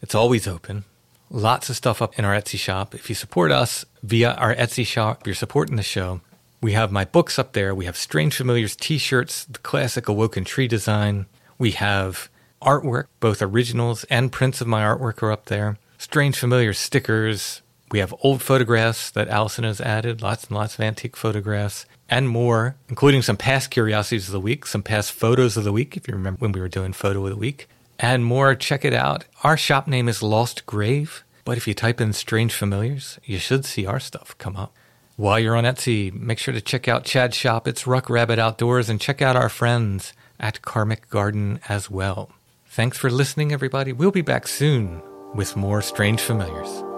It's always open. Lots of stuff up in our Etsy shop. If you support us via our Etsy shop, you're supporting the show. We have my books up there. We have Strange Familiars t shirts, the classic Awoken Tree design. We have artwork, both originals and prints of my artwork are up there. Strange Familiars stickers. We have old photographs that Allison has added, lots and lots of antique photographs and more, including some past curiosities of the week, some past photos of the week, if you remember when we were doing photo of the week, and more. Check it out. Our shop name is Lost Grave, but if you type in Strange Familiars, you should see our stuff come up. While you're on Etsy, make sure to check out Chad's shop. It's Ruck Rabbit Outdoors, and check out our friends at Karmic Garden as well. Thanks for listening, everybody. We'll be back soon with more Strange Familiars.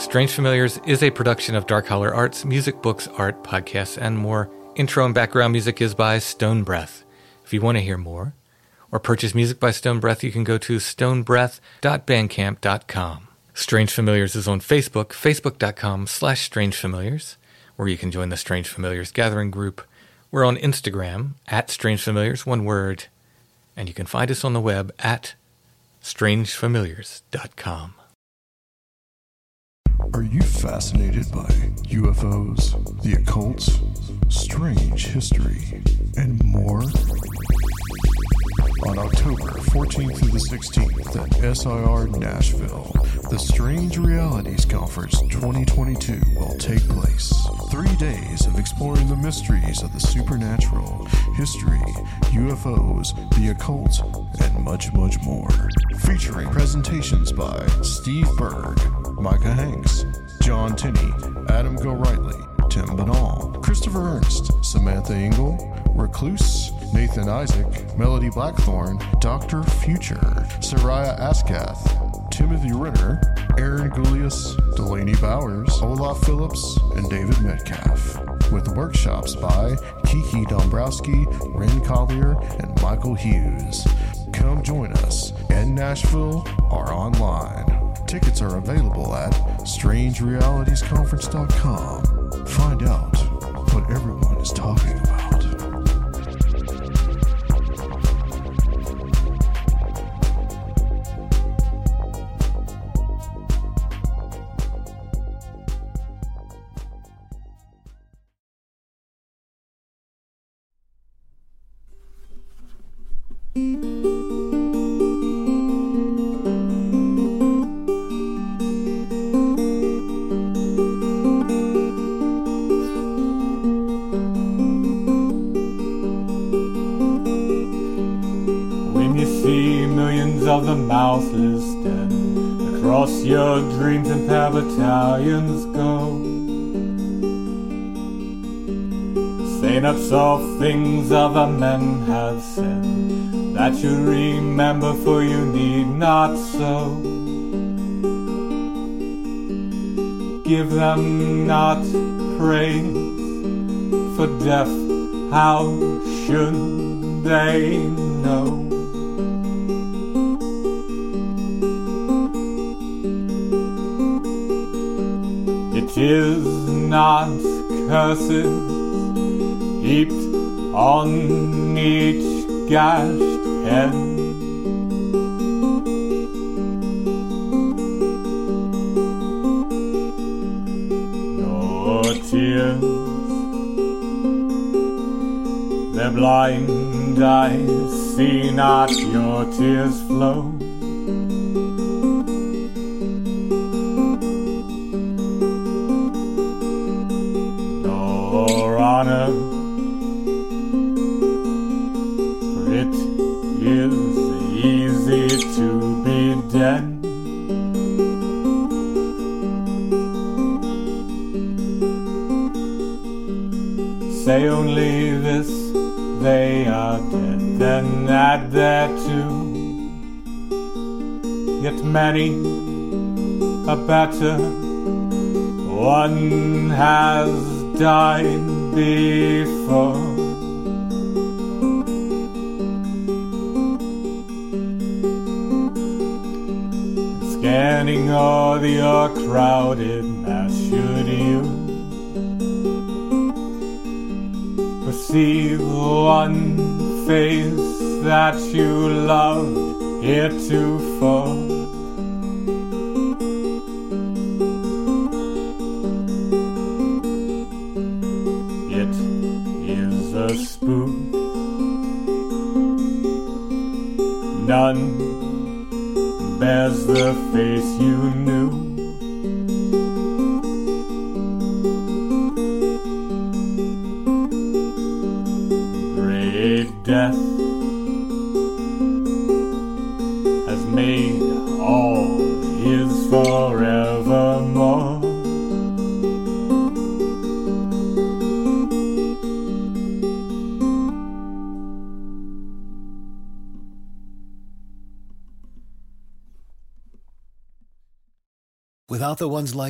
Strange Familiars is a production of Dark Holler Arts, music, books, art, podcasts, and more. Intro and background music is by Stone Breath. If you want to hear more or purchase music by Stone Breath, you can go to stonebreath.bandcamp.com. Strange Familiars is on Facebook, facebook.com slash strangefamiliars.
where you can join the Strange Familiars Gathering group. We're on Instagram at Strange Familiars, one word, and you can find us on the web at strangefamiliars.com.
Are you fascinated by UFOs, the occult, strange history, and more? On October 14th through the 16th at SIR Nashville, the Strange Realities Conference 2022 will take place. Three days of exploring the mysteries of the supernatural, history, UFOs, the occult, and much, much more. Featuring presentations by Steve Berg, Micah Hanks, John Tenney, Adam Gorightly, Tim Binnall, Christopher Ernst, Samantha Engel, Recluse, Nathan Isaac, Melody Blackthorn, Dr. Future, Soraya Askath, Timothy Ritter, Aaron Gulyas, Delaney Bowers, Olaf Phillips, and David Metcalf. With workshops by Kiki Dombrowski, Ren Collier, and Michael Hughes. Come join us in Nashville or online. Tickets are available at strangerealitiesconference.com. Find out what everyone is talking about.
Of the mouthless dead across your dreams and pair battalions go, saying up soft things other men have said that you remember, for you need not so. Give them not praise for death, how should they know? It is not curses heaped on each gashed head. Nor tears, their blind eyes see not your tears flow. A better